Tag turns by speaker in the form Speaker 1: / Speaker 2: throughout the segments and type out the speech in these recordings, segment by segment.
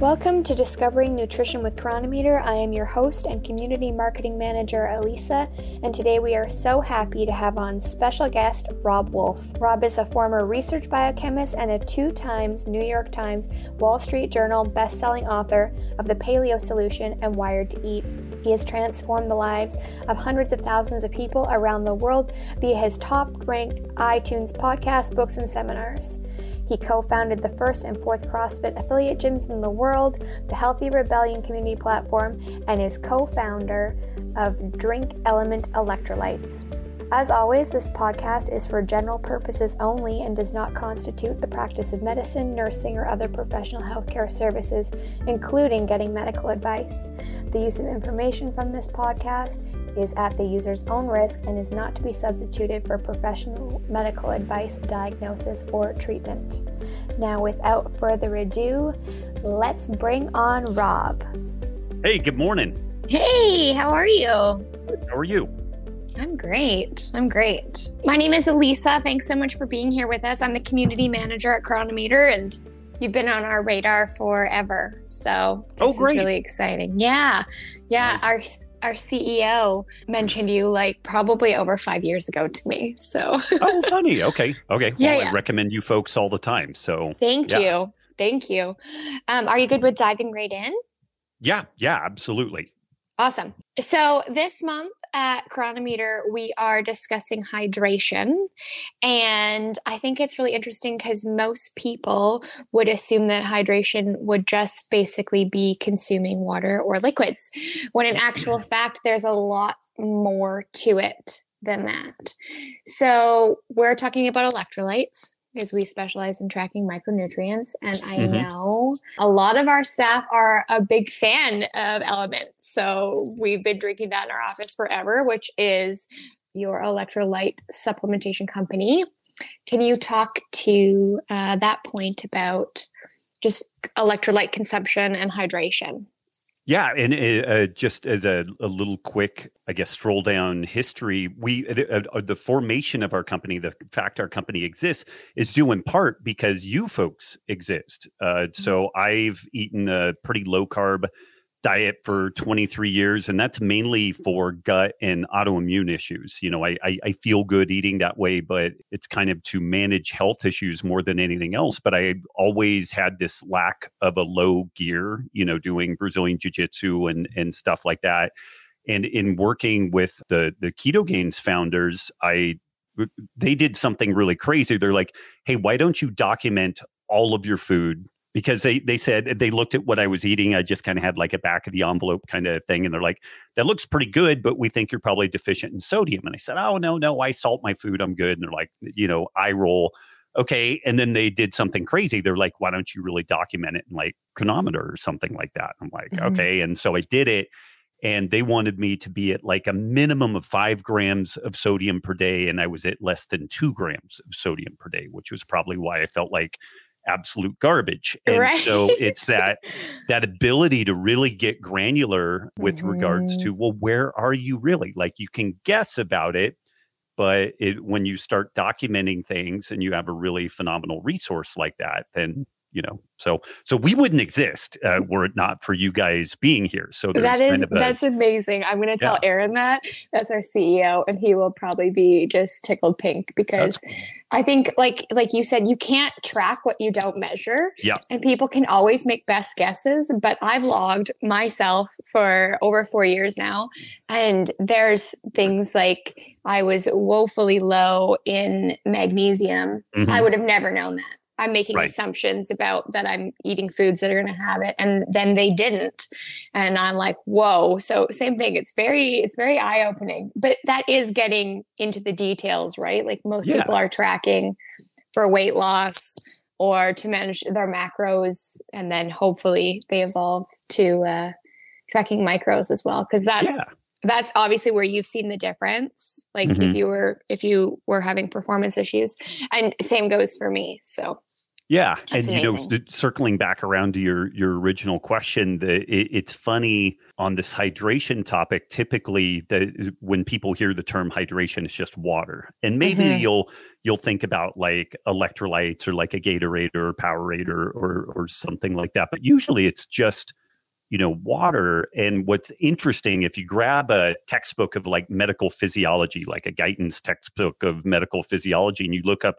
Speaker 1: Welcome to Discovering Nutrition with Cronometer. I am your host and community marketing manager, Elisa, and today we are so happy to have on special guest Robb Wolf. Robb is a former research biochemist and a two times New York Times, Wall Street Journal best-selling author of The Paleo Solution and Wired to Eat. He has transformed the lives of hundreds of thousands of people around the world via his top ranked iTunes podcast, books, and seminars. He co founded the first and fourth CrossFit affiliate gyms in the world, the Healthy Rebellion community platform, and is co founder of Drink LMNT Electrolytes. As always, this podcast is for general purposes only and does not constitute the practice of medicine, nursing, or other professional healthcare services, including getting medical advice. The use of information from this podcast is at the user's own risk and is not to be substituted for professional medical advice, diagnosis, or treatment. Now, without further ado, let's bring on Robb.
Speaker 2: Hey, good morning.
Speaker 3: Hey, how are you?
Speaker 2: How are you?
Speaker 3: I'm great. I'm great. My name is Elisa. Thanks so much for being here with us. I'm the community manager at Cronometer, and you've been on our radar forever. So this
Speaker 2: oh, great.
Speaker 3: is really exciting. Yeah, yeah. Our our CEO mentioned you like probably over five years ago to me. So
Speaker 2: oh, funny. Okay, okay. Well,
Speaker 3: yeah, yeah.
Speaker 2: I recommend you folks all the time. So
Speaker 3: thank
Speaker 2: yeah.
Speaker 3: you, thank you. Um, are you good with diving right in?
Speaker 2: Yeah, yeah, absolutely.
Speaker 3: Awesome. So, this month at Cronometer, we are discussing hydration. And I think it's really interesting because most people would assume that hydration would just basically be consuming water or liquids, when in actual mm-hmm. fact, there's a lot more to it than that. So, we're talking about electrolytes is we specialize in tracking micronutrients. And I mm-hmm. know a lot of our staff are a big fan of LMNT. So we've been drinking that in our office forever, which is your electrolyte supplementation company. Can you talk to uh, that point about just electrolyte consumption and hydration?
Speaker 2: Yeah, and uh, uh, just as a, a, little quick, I guess, stroll down history, we uh, uh, the formation of our company, the fact our company exists, is due in part because you folks exist. Uh, mm-hmm. so I've eaten a pretty low carb diet for 23 years and that's mainly for gut and autoimmune issues. You know I, I, I feel good eating that way but it's kind of to manage health issues more than anything else. But i always had this lack of a low gear you know doing brazilian jiu-jitsu and and stuff like that. And in working with the the Ketogains founders i they did something really crazy. They're like hey why don't you document all of your food because they they said they looked at what I was eating. I just kind of had like a back of the envelope kind of thing, and they're like, "That looks pretty good, but we think you're probably deficient in sodium." And I said, "Oh no, no, I salt my food. I'm good." And they're like, you know, I roll. Okay, and then they did something crazy. They're like, "Why don't you really document it in like cronometer or something like that?" I'm like, mm-hmm. "Okay," and so I did it. And they wanted me to be at like a minimum of five grams of sodium per day. And I was at less than two grams of sodium per day, which was probably why I felt like absolute garbage and
Speaker 3: right.
Speaker 2: so it's that that ability to really get granular with mm-hmm. regards to well where are you really like you can guess about it but it, when you start documenting things and you have a really phenomenal resource like that then you know so so we wouldn't exist uh, were it not for you guys being here so
Speaker 3: that is a, that's amazing i'm going to tell yeah. aaron that that's our ceo and he will probably be just tickled pink because cool. i think like like you said you can't track what you don't measure
Speaker 2: yeah
Speaker 3: and people can always make best guesses but i've logged myself for over four years now and there's things like i was woefully low in magnesium mm-hmm. i would have never known that I'm making right. assumptions about that I'm eating foods that are going to have it, and then they didn't, and I'm like, whoa. So same thing. It's very it's very eye opening, but that is getting into the details, right? Like most yeah. people are tracking for weight loss or to manage their macros, and then hopefully they evolve to uh, tracking micros as well, because that's. Yeah that's obviously where you've seen the difference like mm-hmm. if you were if you were having performance issues and same goes for me so
Speaker 2: Yeah,
Speaker 3: That's
Speaker 2: and you know, circling back around to your your original question, the it, it's funny on this hydration topic. Typically, the when people hear the term hydration, it's just water, and maybe mm-hmm. you'll you'll think about like electrolytes or like a Gatorade or Powerade or, or or something like that. But usually, it's just you know water and what's interesting if you grab a textbook of like medical physiology like a Guyton's textbook of medical physiology and you look up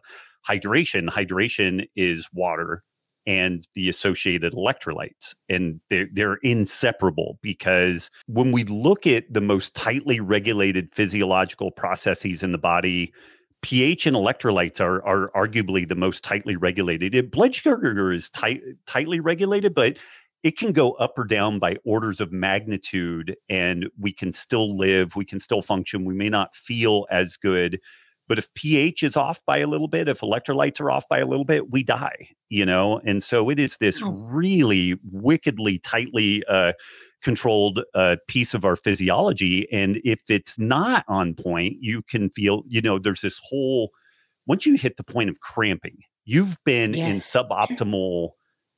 Speaker 2: hydration. Hydration is water and the associated electrolytes and they're, they're inseparable because when we look at the most tightly regulated physiological processes in the body pH and electrolytes are are arguably the most tightly regulated. Blood sugar is tight, tightly regulated, but it can go up or down by orders of magnitude, and we can still live. We can still function. We may not feel as good but if pH is off by a little bit, if electrolytes are off by a little bit, we die, you know? And so it is this oh. really wickedly tightly uh, controlled uh, piece of our physiology. And if it's not on point, you can feel, you know, there's this whole, once you hit the point of cramping, you've been yes. in suboptimal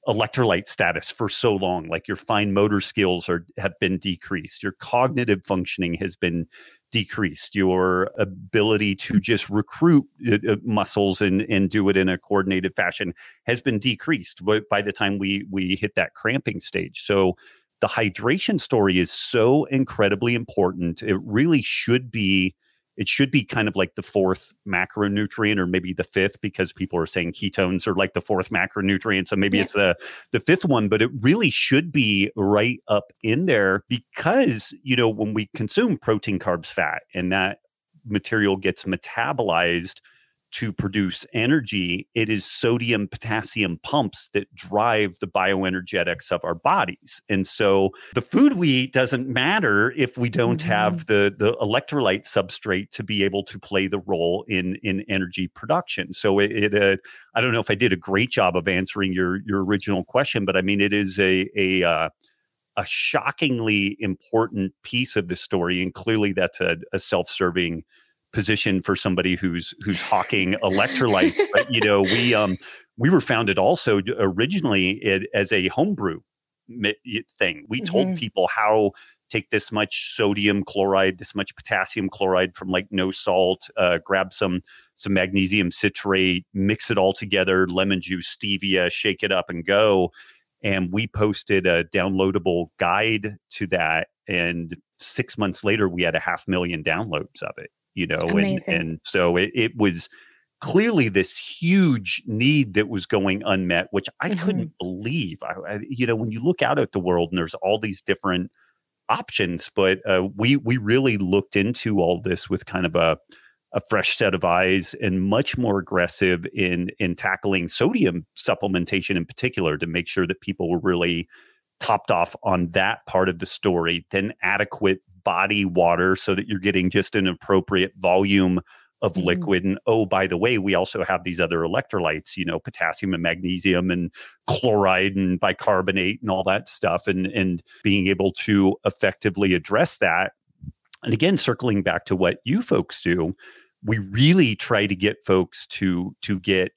Speaker 2: electrolyte status for so long like your fine motor skills are have been decreased your cognitive functioning has been decreased your ability to just recruit uh, uh, muscles and and do it in a coordinated fashion has been decreased but by the time we we hit that cramping stage. So the hydration story is so incredibly important. It really should be it should be kind of like the fourth macronutrient or maybe the fifth because people are saying ketones are like the fourth macronutrient so maybe yeah. it's the the fifth one but it really should be right up in there because you know when we consume protein carbs fat and that material gets metabolized to produce energy, it is sodium potassium pumps that drive the bioenergetics of our bodies. And so the food we eat doesn't matter if we don't mm-hmm. have the, the electrolyte substrate to be able to play the role in, in energy production. So it, it uh, I don't know if I did a great job of answering your, your original question, but I mean, it is a, a, uh, a shockingly important piece of the story. And clearly that's a, a self-serving position for somebody who's who's hawking electrolytes. but you know, we um we were founded also originally it, as a homebrew thing. We mm-hmm. told people how take this much sodium chloride, this much potassium chloride from like no salt, uh, grab some some magnesium citrate, mix it all together, lemon juice, stevia, shake it up and go. And we posted a downloadable guide to that. And six months later, we had a half million downloads of it you know and, and so it, it was clearly this huge need that was going unmet which i mm-hmm. couldn't believe I, I, you know when you look out at the world and there's all these different options but uh, we we really looked into all this with kind of a a fresh set of eyes and much more aggressive in in tackling sodium supplementation in particular to make sure that people were really topped off on that part of the story then adequate body water so that you're getting just an appropriate volume of mm-hmm. liquid. And oh, by the way, we also have these other electrolytes, you know, potassium and magnesium and chloride and bicarbonate and all that stuff. And and being able to effectively address that. And again, circling back to what you folks do, we really try to get folks to to get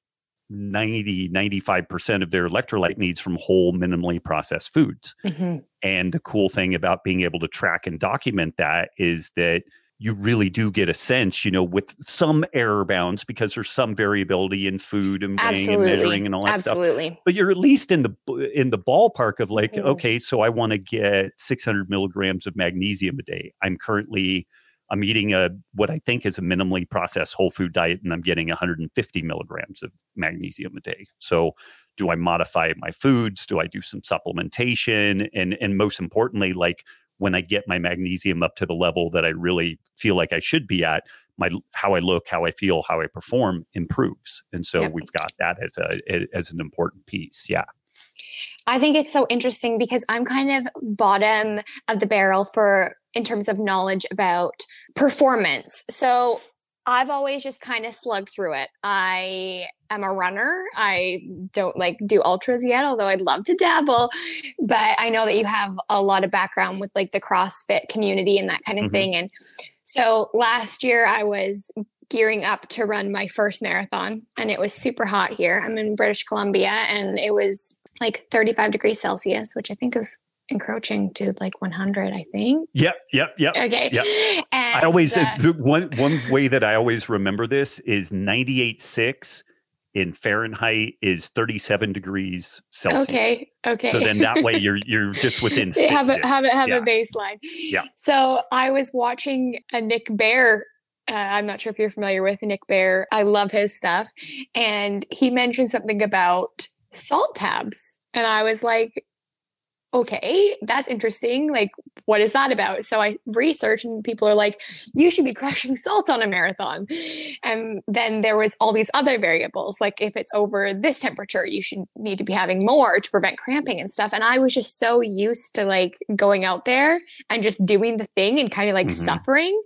Speaker 2: 90 95% of their electrolyte needs from whole minimally processed foods mm-hmm. and the cool thing about being able to track and document that is that you really do get a sense, you know, with some error bounds because there's some variability in food and weighing and measuring and all that
Speaker 3: Absolutely.
Speaker 2: stuff. But you're at least in the in the ballpark of like, mm-hmm. okay, so I want to get 600 milligrams of magnesium a day. I'm currently I'm eating a what I think is a minimally processed whole food diet, and I'm getting 150 milligrams of magnesium a day. So, do I modify my foods? Do I do some supplementation? And and most importantly, like when I get my magnesium up to the level that I really feel like I should be at, my how I look, how I feel, how I perform improves. And so we've got that as a as an important piece. Yeah.
Speaker 3: I think it's so interesting because I'm kind of bottom of the barrel for in terms of knowledge about performance. So I've always just kind of slugged through it. I am a runner. I don't like do ultras yet, although I'd love to dabble. But I know that you have a lot of background with like the CrossFit community and that kind of mm-hmm. thing. And so last year I was gearing up to run my first marathon and it was super hot here. I'm in British Columbia and it was like 35 degrees Celsius, which I think is encroaching to like 100 i think
Speaker 2: yep yep yep
Speaker 3: okay
Speaker 2: yep. And, i always uh, one one way that i always remember this is 98.6 in fahrenheit is 37 degrees celsius
Speaker 3: okay okay
Speaker 2: so then that way you're you're just within
Speaker 3: have a have a have yeah. a baseline
Speaker 2: yeah
Speaker 3: so i was watching a nick bare uh, I'm not sure if you're familiar with Nick Bare. I love his stuff. And he mentioned something about salt tabs. And I was like, okay, that's interesting. Like, what is that about? So I researched, and people are like, you should be crushing salt on a marathon. And then there was all these other variables, like if it's over this temperature, you should need to be having more to prevent cramping and stuff. And I was just so used to like going out there and just doing the thing and kind of like mm-hmm. suffering.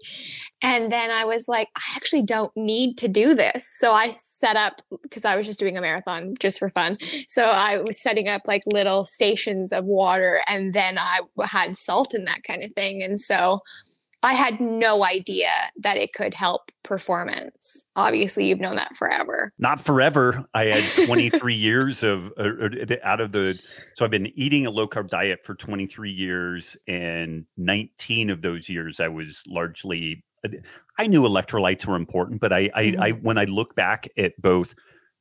Speaker 3: And then I was like, I actually don't need to do this. So I set up because I was just doing a marathon just for fun. So I was setting up like little stations of water and then I had salt and that kind of thing. And so I had no idea that it could help performance. Obviously, you've known that forever.
Speaker 2: Not forever. I had 23 years of uh, uh, out of the. So I've been eating a low carb diet for 23 years, and 19 of those years I was largely I knew electrolytes were important, but I, I, mm-hmm. I, when I look back at both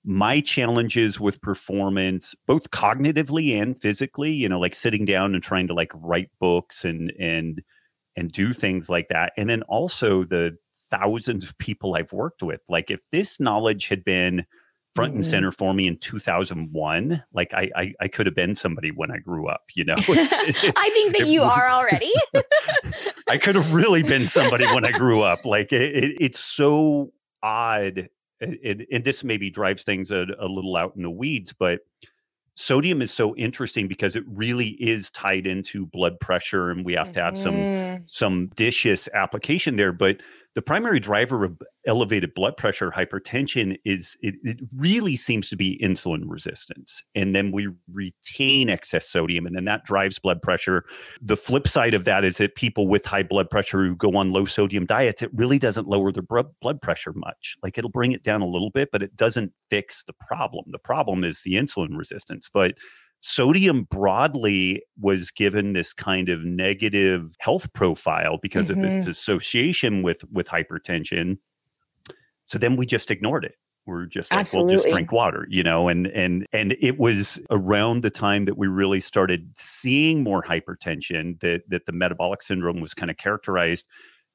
Speaker 2: my challenges with performance, both cognitively and physically, you know, like sitting down and trying to like write books and and and do things like that, and then also the thousands of people I've worked with. Like, if this knowledge had been front mm-hmm. and center for me in 2001 like I, I, I could have been somebody when i grew up you know
Speaker 3: i think that you are already
Speaker 2: i could have really been somebody when i grew up like it, it, it's so odd it, and this maybe drives things a, a little out in the weeds but sodium is so interesting because it really is tied into blood pressure and we have to have some mm-hmm. some dishes application there but the primary driver of elevated blood pressure hypertension is it, it, really seems to be insulin resistance and then we retain excess sodium and then that drives blood pressure. The flip side of that is that people with high blood pressure who go on low sodium diets it really doesn't lower their blood pressure much. Like it'll bring it down a little bit but it doesn't fix the problem. The problem is the insulin resistance but sodium broadly was given this kind of negative health profile because mm-hmm. of its mm-hmm. association with with hypertension so then we just ignored it we're just like
Speaker 3: Absolutely.
Speaker 2: we'll just drink water you know and and and it was around the time that we really started seeing more hypertension that that the metabolic syndrome was kind of characterized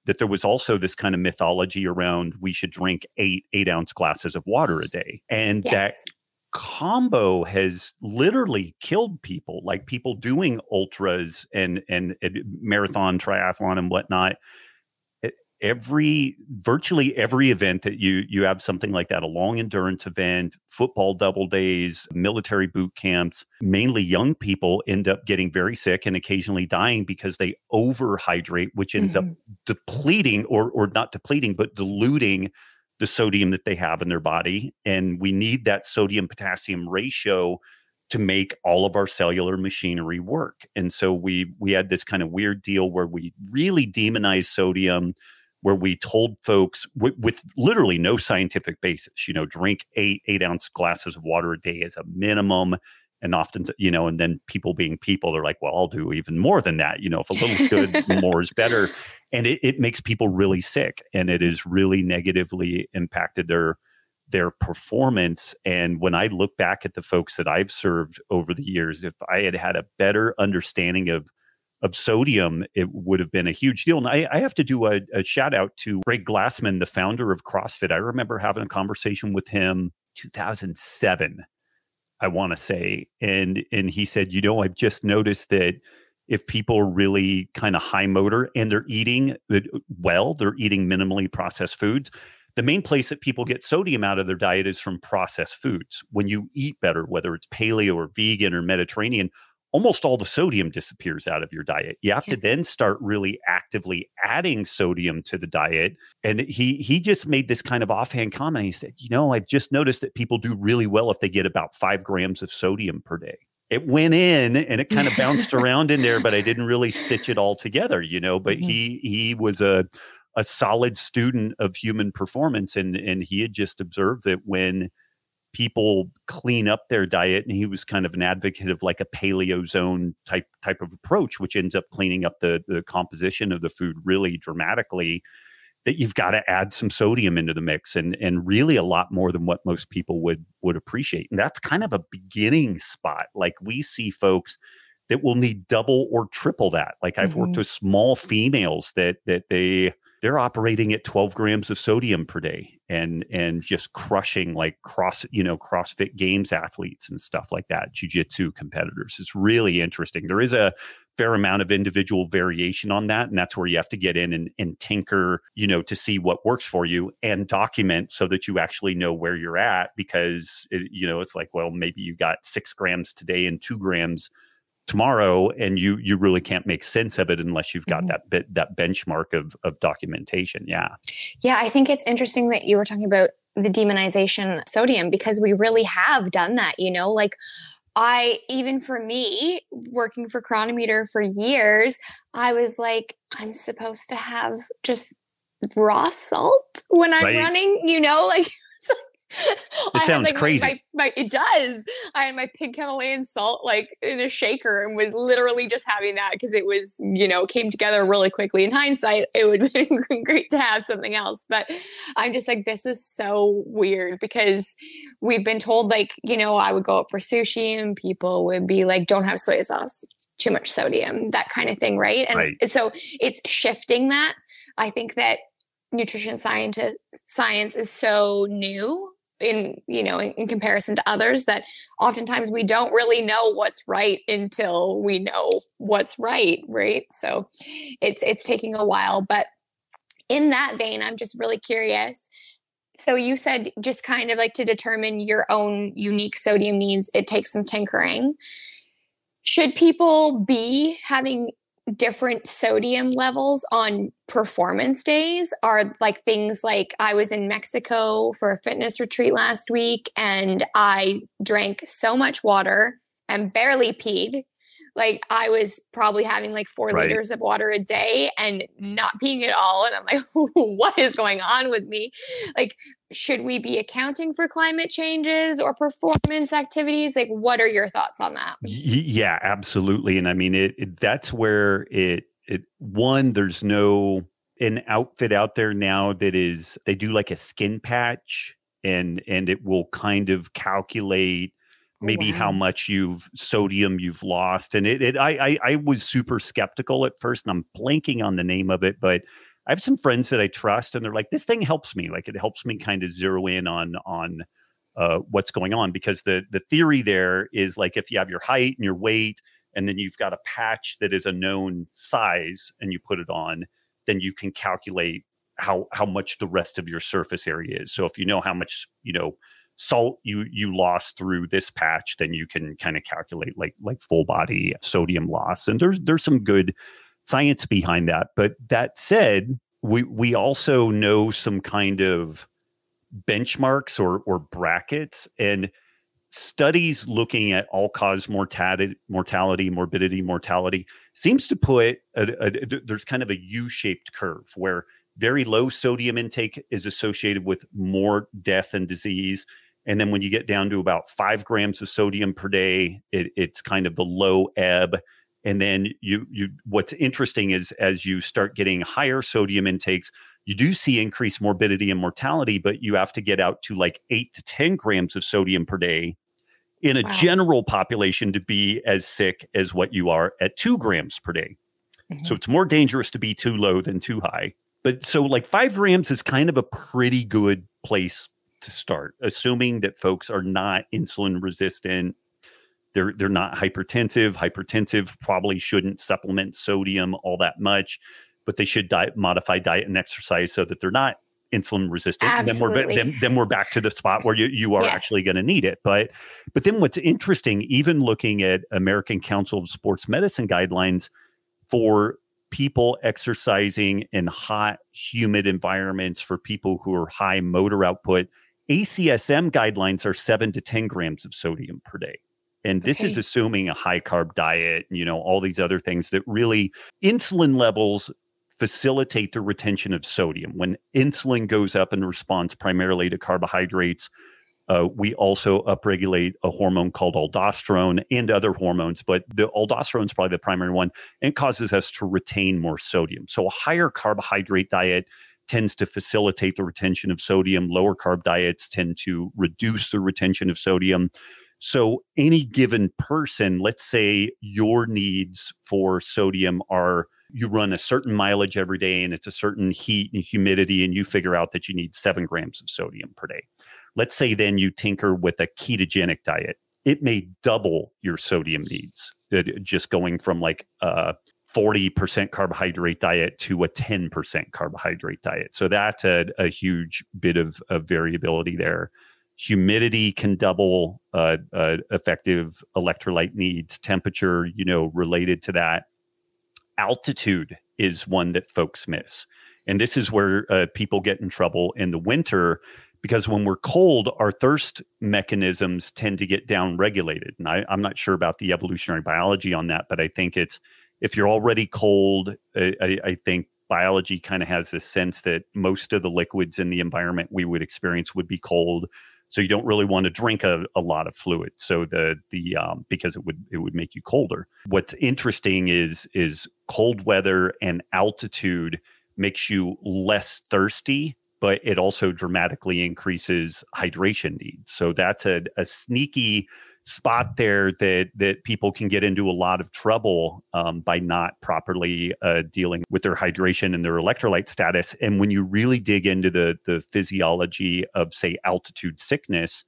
Speaker 2: that there was also this kind of mythology around we should drink eight eight ounce glasses of water a day and yes. that combo has literally killed people like people doing ultras and and, and marathon triathlon and whatnot every virtually every event that you you have something like that a long endurance event football double days military boot camps mainly young people end up getting very sick and occasionally dying because they overhydrate which ends mm-hmm. up depleting or or not depleting but diluting the sodium that they have in their body. And we need that sodium potassium ratio to make all of our cellular machinery work. And so we we had this kind of weird deal where we really demonized sodium where we told folks w- with literally no scientific basis, you know, drink eight eight ounce glasses of water a day as a minimum and often you know and then people being people they're like well i'll do even more than that you know if a little good more is better and it, it makes people really sick and it has really negatively impacted their their performance and when i look back at the folks that i've served over the years if i had had a better understanding of of sodium, it would have been a huge deal. And I, I have to do a, a, shout out to Greg Glassman, the founder of CrossFit. I remember having a conversation with him 2007 I want to say, and and he said, you know, I've just noticed that if people are really kind of high motor and they're eating uh, well, they're eating minimally processed foods. The main place that people get sodium out of their diet is from processed foods. When you eat better, whether it's paleo or vegan or Mediterranean, almost all the sodium disappears out of your diet. You have yes. to then start really actively adding sodium to the diet. And he he just made this kind of offhand comment. He said, "You know, I've just noticed that people do really well if they get about five grams of sodium per day." It went in and it kind of bounced around in there, but I didn't really stitch it all together, you know. But mm-hmm. he he was a a solid student of human performance and and he had just observed that when people clean up their diet and he was kind of an advocate of like a paleozone type type of approach which ends up cleaning up the the composition of the food really dramatically that you've got to add some sodium into the mix and and really a lot more than what most people would would appreciate and that's kind of a beginning spot like we see folks that will need double or triple that like i've mm-hmm. worked with small females that that they they're operating at 12 grams of sodium per day and and just crushing like cross you know crossfit games athletes and stuff like that jiu-jitsu competitors. It's really interesting. There is a fair amount of individual variation on that and that's where you have to get in and, and tinker you know to see what works for you and document so that you actually know where you're at because it, you know it's like well maybe you got six grams today and two grams tomorrow and you you really can't make sense of it unless you've got mm-hmm. that bit that benchmark of of documentation yeah
Speaker 3: yeah i think it's interesting that you were talking about the demonization sodium because we really have done that you know like I, even for me, working for Cronometer for years, I was like, I'm supposed to have just raw salt when I'm right. running, you know, like
Speaker 2: It sounds
Speaker 3: like,
Speaker 2: crazy.
Speaker 3: My, my, it does. I had my pink Himalayan salt like in a shaker and was literally just having that because it was, you know, came together really quickly. In hindsight, it would have been great to have something else. But I'm just like, this is so weird because we've been told, like, you know, I would go up for sushi and people would be like, don't have soy sauce, too much sodium, that kind of thing. Right. And right. so it's shifting that. I think that nutrition science science is so new in you know in, in, comparison to others that oftentimes we don't really know what's right until we know what's right right? So it's it's taking a while but in that vein i'm just really curious. So you said just kind of like to determine your own unique sodium needs it takes some tinkering. Should people be having different sodium levels on performance days are like things like I was in Mexico for a fitness retreat last week and I drank so much water and barely peed like I was probably having like four right. liters of water a day and not peeing at all. And I'm like, what is going on with me? Like, should we be accounting for climate changes or performance activities? Like, what are your thoughts on that?
Speaker 2: Yeah, absolutely. And I mean, it, it that's where it, it, one, there's no, an outfit out there now that is, they do like a skin patch and, and it will kind of calculate maybe wow. how much you've sodium you've lost and it, it I, I, I was super skeptical at first and i'm blanking on the name of it but i have some friends that i trust and they're like this thing helps me like it helps me kind of zero in on on uh, what's going on because the the theory there is like if you have your height and your weight and then you've got a patch that is a known size and you put it on then you can calculate how how much the rest of your surface area is so if you know how much you know salt you you lost through this patch, then you can kind of calculate like like full body sodium loss. And there's there's some good science behind that. But that said, we we also know some kind of benchmarks or or brackets and studies looking at all cause mortality mortality morbidity mortality seems to put a, a, a, there's kind of a u-shaped curve where very low sodium intake is associated with more death and disease and then when you get down to about five grams of sodium per day, it, it's kind of the low ebb. And then you you what's interesting is as you start getting higher sodium intakes, you do see increased morbidity and mortality, but you have to get out to like eight to 10 grams of sodium per day in a wow. general population to be as sick as what you are at two grams per day. Mm-hmm. So it's more dangerous to be too low than too high. But so like five grams is kind of a pretty good place to start, assuming that folks are not insulin resistant. They're they're not hypertensive. Hypertensive probably shouldn't supplement sodium all that much, but they should diet, modify diet and exercise so that they're not insulin resistant.
Speaker 3: Absolutely.
Speaker 2: And then we're then, then we're back to the spot where you, you are yes. actually going to need it. But but then what's interesting, even looking at American Council of Sports Medicine guidelines for people exercising in hot, humid environments, for people who are high motor output, ACSM guidelines are seven to 10 grams of sodium per day. And this okay. is assuming a high carb diet, you know, all these other things that really insulin levels facilitate the retention of sodium. When insulin goes up in response primarily to carbohydrates, uh, we also upregulate a hormone called aldosterone and other hormones, but the aldosterone is probably the primary one and causes us to retain more sodium. So a higher carbohydrate diet tends to facilitate the retention of sodium. Lower carb diets tend to reduce the retention of sodium. So, any given person, let's say your needs for sodium are you run a certain mileage every day and it's a certain heat and humidity, and you figure out that you need seven grams of sodium per day. Let's say then you tinker with a ketogenic diet. It may double your sodium needs, uh, just going from like a 40% carbohydrate diet to a 10% carbohydrate diet. So that's a, a huge bit of, of variability there. Humidity can double uh, uh, effective electrolyte needs temperature you know related to that. Altitude is one that folks miss. And this is where uh, people get in trouble in the winter because when we're cold our thirst mechanisms tend to get down regulated and I, i'm not sure about the evolutionary biology on that but i think it's if you're already cold I, I think biology kind of has this sense that most of the liquids in the environment we would experience would be cold. So you don't really want to drink a, a lot of fluid. So the the um, because it would it would make you colder. What's interesting is is cold weather and altitude makes you less thirsty but it also dramatically increases hydration needs. So that's a, a sneaky spot there that that people can get into a lot of trouble um, by not properly uh, dealing with their hydration and their electrolyte status. And when you really dig into the the physiology of say altitude sickness,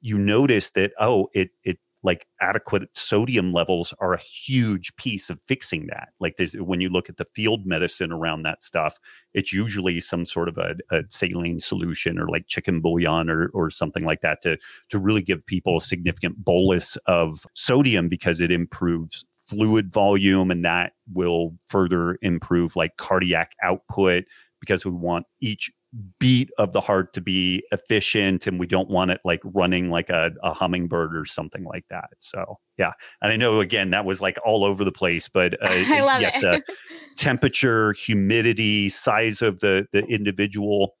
Speaker 2: you notice that oh it it like adequate sodium levels are a huge piece of fixing that. Like this, when you look at the field medicine around that stuff, it's usually some sort of a, a saline solution or like chicken bouillon or, or something like that to, to really give people a significant bolus of sodium because it improves fluid volume and that will further improve like cardiac output because we want each beat of the heart to be efficient and we don't want it like running like a, a, hummingbird or something like that. So yeah. And i know again that was like all over the place but uh,
Speaker 3: I love yes, it. uh,
Speaker 2: temperature humidity size of the the individual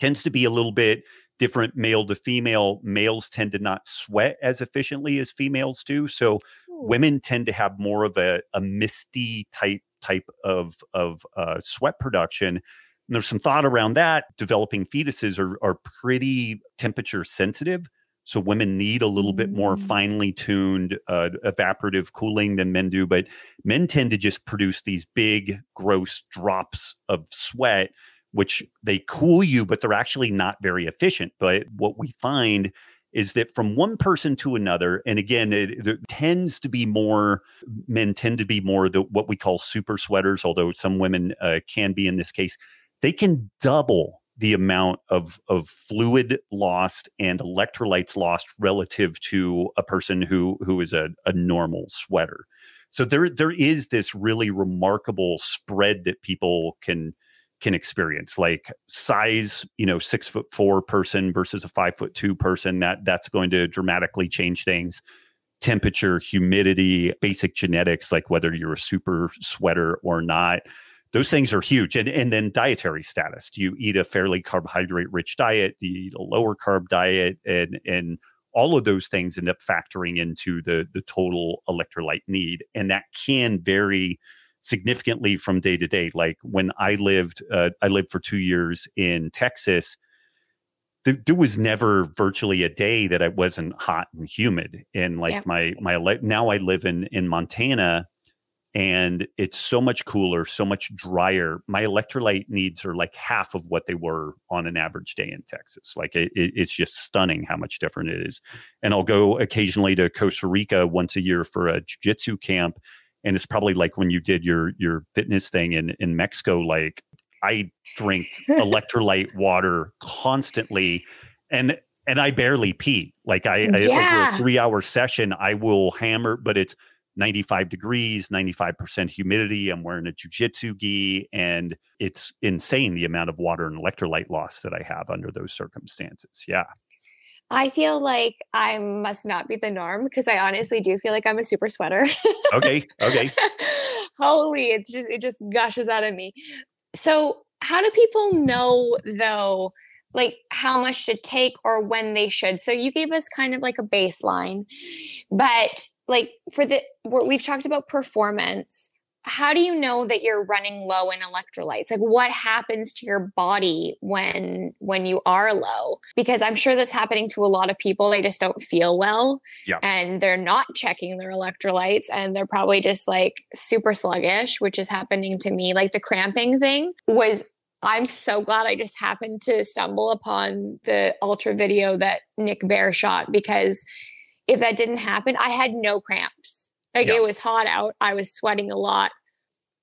Speaker 2: tends to be a little bit different male to female. Males tend to not sweat as efficiently as females do. So Ooh. women tend to have more of a, a misty type type of of uh, sweat production and there's some thought around that. Developing fetuses are, are pretty temperature sensitive. So women need a little bit more mm. finely tuned uh, evaporative cooling than men do, but men tend to just produce these big, gross drops of sweat, which they cool you, but they're actually not very efficient. But what we find is that from one person to another, and again, it, it tends to be more men tend to be more the what we call super sweaters, although some women uh, can be in this case they can double the amount of, of fluid lost and electrolytes lost relative to a person who who is a, a normal sweater. So there there is this really remarkable spread that people can can experience like size you know six foot four person versus a five foot two person that that's going to dramatically change things temperature humidity basic genetics like whether you're a super sweater or not those things are huge. And, and then dietary status. Do you eat a fairly carbohydrate rich diet? Do you eat a lower carb diet? And, and all of those things end up factoring into the, the total electrolyte need. And that can vary significantly from day to day. Like when I lived, uh, I lived for two years in Texas. There, there was never virtually a day that I wasn't hot and humid. And like yeah. my my now I live in in Montana, and it's so much cooler, so much drier. My electrolyte needs are like half of what they were on an average day in Texas. Like it, it, it's just stunning how much different it is. And I'll go occasionally to Costa Rica once a year for a jiu-jitsu camp, and it's probably like when you did your your fitness thing in in Mexico. Like I drink electrolyte water constantly, and and I barely pee. Like I, I yeah. over a three hour session, I will hammer, but it's 95 degrees, 95% humidity. I'm wearing a jujitsu gi, and it's insane the amount of water and electrolyte loss that I have under those circumstances. Yeah.
Speaker 3: I feel like I must not be the norm because I honestly do feel like I'm a super sweater.
Speaker 2: okay. Okay.
Speaker 3: holy, it's just it just gushes out of me. So, how do people know though? like how much to take or when they should. So you gave us kind of like a baseline, but like for the we've talked about performance. How do you know that you're running low in electrolytes? Like what happens to your body when when you are low? Because i'm sure that's happening to a lot of people. They just don't feel well.
Speaker 2: Yeah.
Speaker 3: and they're not checking their electrolytes and they're probably just like super sluggish which is happening to me. Like the cramping thing was I'm so glad I just happened to stumble upon the ultra video that Nick Bare shot because if that didn't happen, I had no cramps. Like yeah. it was hot out. I was sweating a lot.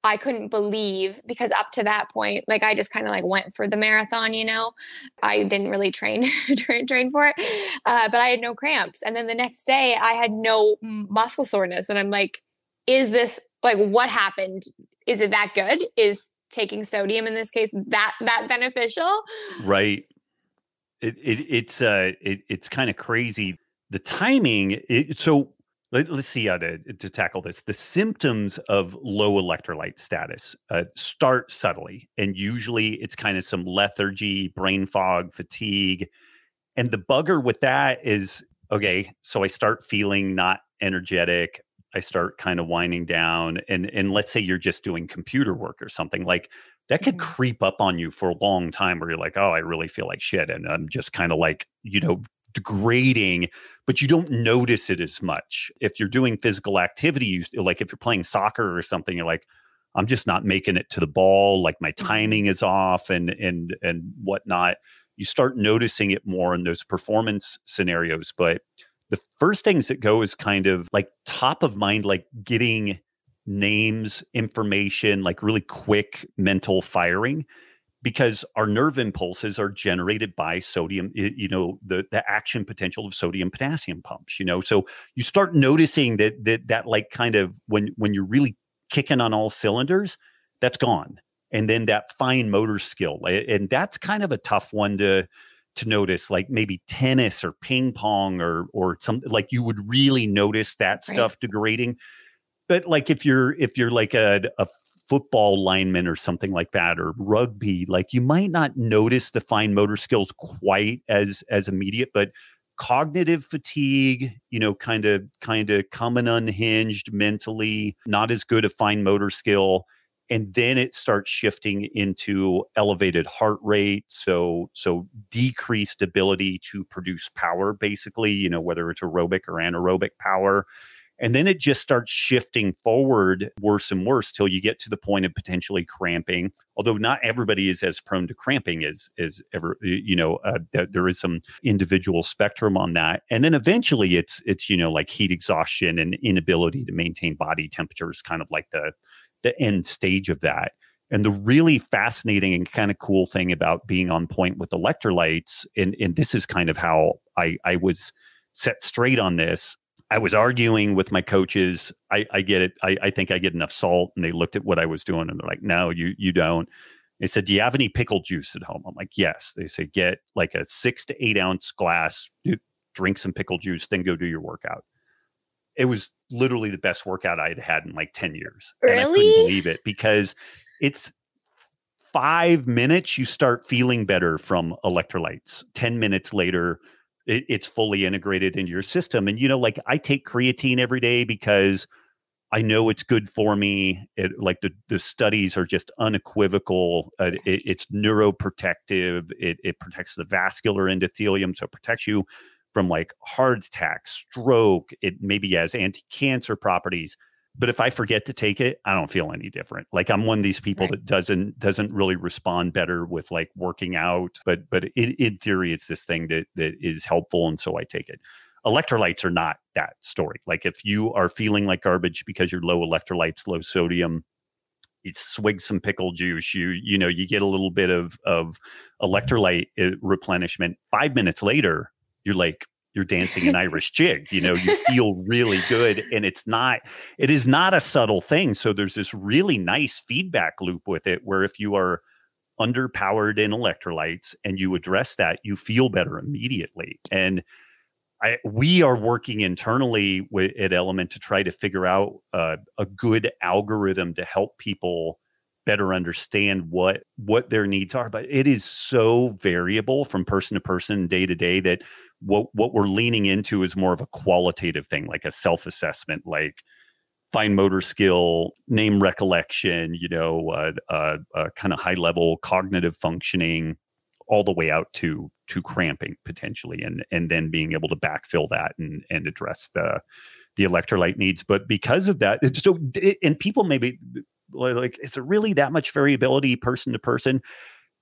Speaker 3: I couldn't believe because up to that point, like I just kind of like went for the marathon, you know. I didn't really train train, train for it, uh, but I had no cramps. And then the next day, I had no muscle soreness, and I'm like, "Is this like what happened? Is it that good? Is taking sodium in this case that that beneficial?"
Speaker 2: Right. It, it it's uh it, it's kind of crazy the timing it, so let, us see how to, to tackle this the symptoms of low electrolyte status uh, start subtly and usually it's kind of some lethargy brain fog fatigue and the bugger with that is okay so i start feeling not energetic i start kind of winding down and and let's say you're just doing computer work or something like that could mm-hmm. creep up on you for a long time where you're like oh i really feel like shit and i'm just kind of like you know degrading, but you don't notice it as much. If you're doing physical activity, you, like if you're playing soccer or something, you're like, I'm just not making it to the ball. Like my mm-hmm. timing is off and and and whatnot. You start noticing it more in those performance scenarios. But the first things that go is kind of like top of mind, like getting names, information, like really quick mental firing because our nerve impulses are generated by sodium you know the the action potential of sodium potassium pumps you know? So you start noticing that that that like kind of when when you're really kicking on all cylinders that's gone. And then that fine motor skill and that's kind of a tough one to to notice like maybe tennis or ping pong or or some like you would really notice that right. stuff degrading. But like if you're if you're like a, a football lineman or something like that or rugby like you might not notice the fine motor skills quite as as immediate but cognitive fatigue you know kind of kind of coming unhinged mentally not as good a fine motor skill and then it starts shifting into elevated heart rate so so decreased ability to produce power basically you know whether it's aerobic or anaerobic power and then it just starts shifting forward worse and worse till you get to the point of potentially cramping. Although not everybody is as prone to cramping as as ever, you know, uh, there is some individual spectrum on that. And then eventually, it's it's you know like heat exhaustion and inability to maintain body temperature is kind of like the the end stage of that. And the really fascinating and kind of cool thing about being on point with electrolytes, and, and this is kind of how I, I was set straight on this, I was arguing with my coaches. I, I get it. I, I, think I get enough salt. And they looked at what I was doing and they're like, no, you you don't. They said, Do you have any pickle juice at home? I'm like, Yes. They said, Get like a six to eight ounce glass, drink some pickle juice, then go do your workout. It was literally the best workout I'd had in like 10 years.
Speaker 3: Really?
Speaker 2: And I couldn't believe it because it's five minutes, you start feeling better from electrolytes. 10 minutes later, it, it's fully integrated into your system. And you know, like I take creatine every day because I know it's good for me. It, like the, the studies are just unequivocal. Uh, it, it's neuroprotective. It, it protects the vascular endothelium, so it protects you from like heart attack, stroke. It maybe has anti-cancer properties but if i forget to take it i don't feel any different. Like i'm one of these people right. that doesn't doesn't really respond better with like working out but but in, in theory it's this thing that that is helpful and so i take it. Electrolytes are not that story. Like if you are feeling like garbage because you're low electrolytes low sodium you swig some pickle juice you you know you get a little bit of of electrolyte uh, replenishment. 5 minutes later you're like you're dancing an Irish jig. You know, you feel really good. And it's not, it is not a subtle thing. So there's this really nice feedback loop with it where if you are underpowered in electrolytes and you address that, you feel better immediately. And I, we are working internally with, at LMNT to try to figure out uh, a good algorithm to help people better understand what what their needs are. But it is so variable from person to person, day to day, that what what we're leaning into is more of a qualitative thing, like a self assessment, like fine motor skill, name recollection, you know, uh, uh, uh, kind of high level cognitive functioning, all the way out to to cramping potentially, and and then being able to backfill that and and address the the electrolyte needs. But because of that, so and people maybe like, is there really that much variability person to person?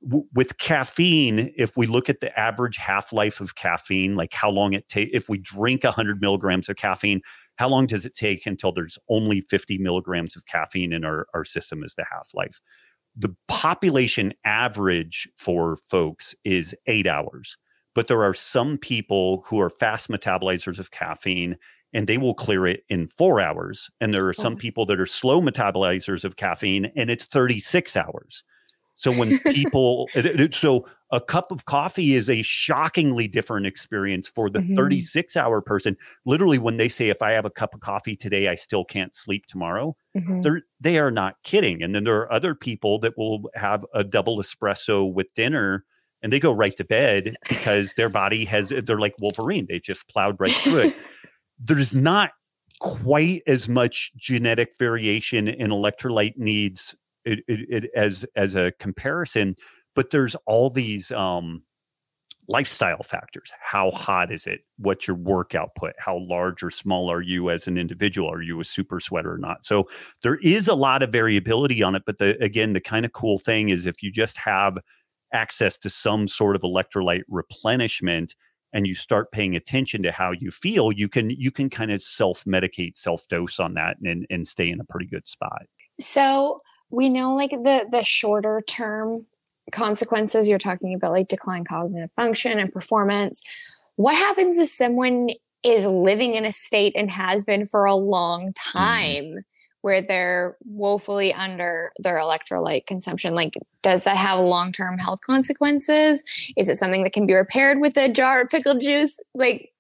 Speaker 2: With caffeine, if we look at the average half life of caffeine, like how long it takes, if we drink 100 milligrams of caffeine, how long does it take until there's only 50 milligrams of caffeine in our, our system as the half life? The population average for folks is eight hours, but there are some people who are fast metabolizers of caffeine and they will clear it in four hours. And there are some oh. people that are slow metabolizers of caffeine and it's 36 hours. So when people, so a cup of coffee is a shockingly different experience for the mm-hmm. 36 hour person. Literally, when they say, if I have a cup of coffee today, I still can't sleep tomorrow, mm-hmm. they're, they are not kidding. And then there are other people that will have a double espresso with dinner and they go right to bed because their body has, they're like Wolverine. They just plowed right through it. There's not quite as much genetic variation in electrolyte needs it, it, it, as as a comparison but there's all these um, lifestyle factors. How hot is it? What's your work output? How large or small are you as an individual? Are you a super sweater or not? So there is a lot of variability on it but the again the kind of cool thing is if you just have access to some sort of electrolyte replenishment and you start paying attention to how you feel you can you can kind of self medicate self dose on that and and stay in a pretty good spot.
Speaker 3: So we know like the the shorter term consequences you're talking about like decline cognitive function and performance what happens if someone is living in a state and has been for a long mm-hmm. time mm. where they're woefully under their electrolyte consumption like does that have long-term health consequences is it something that can be repaired with a jar of pickle juice like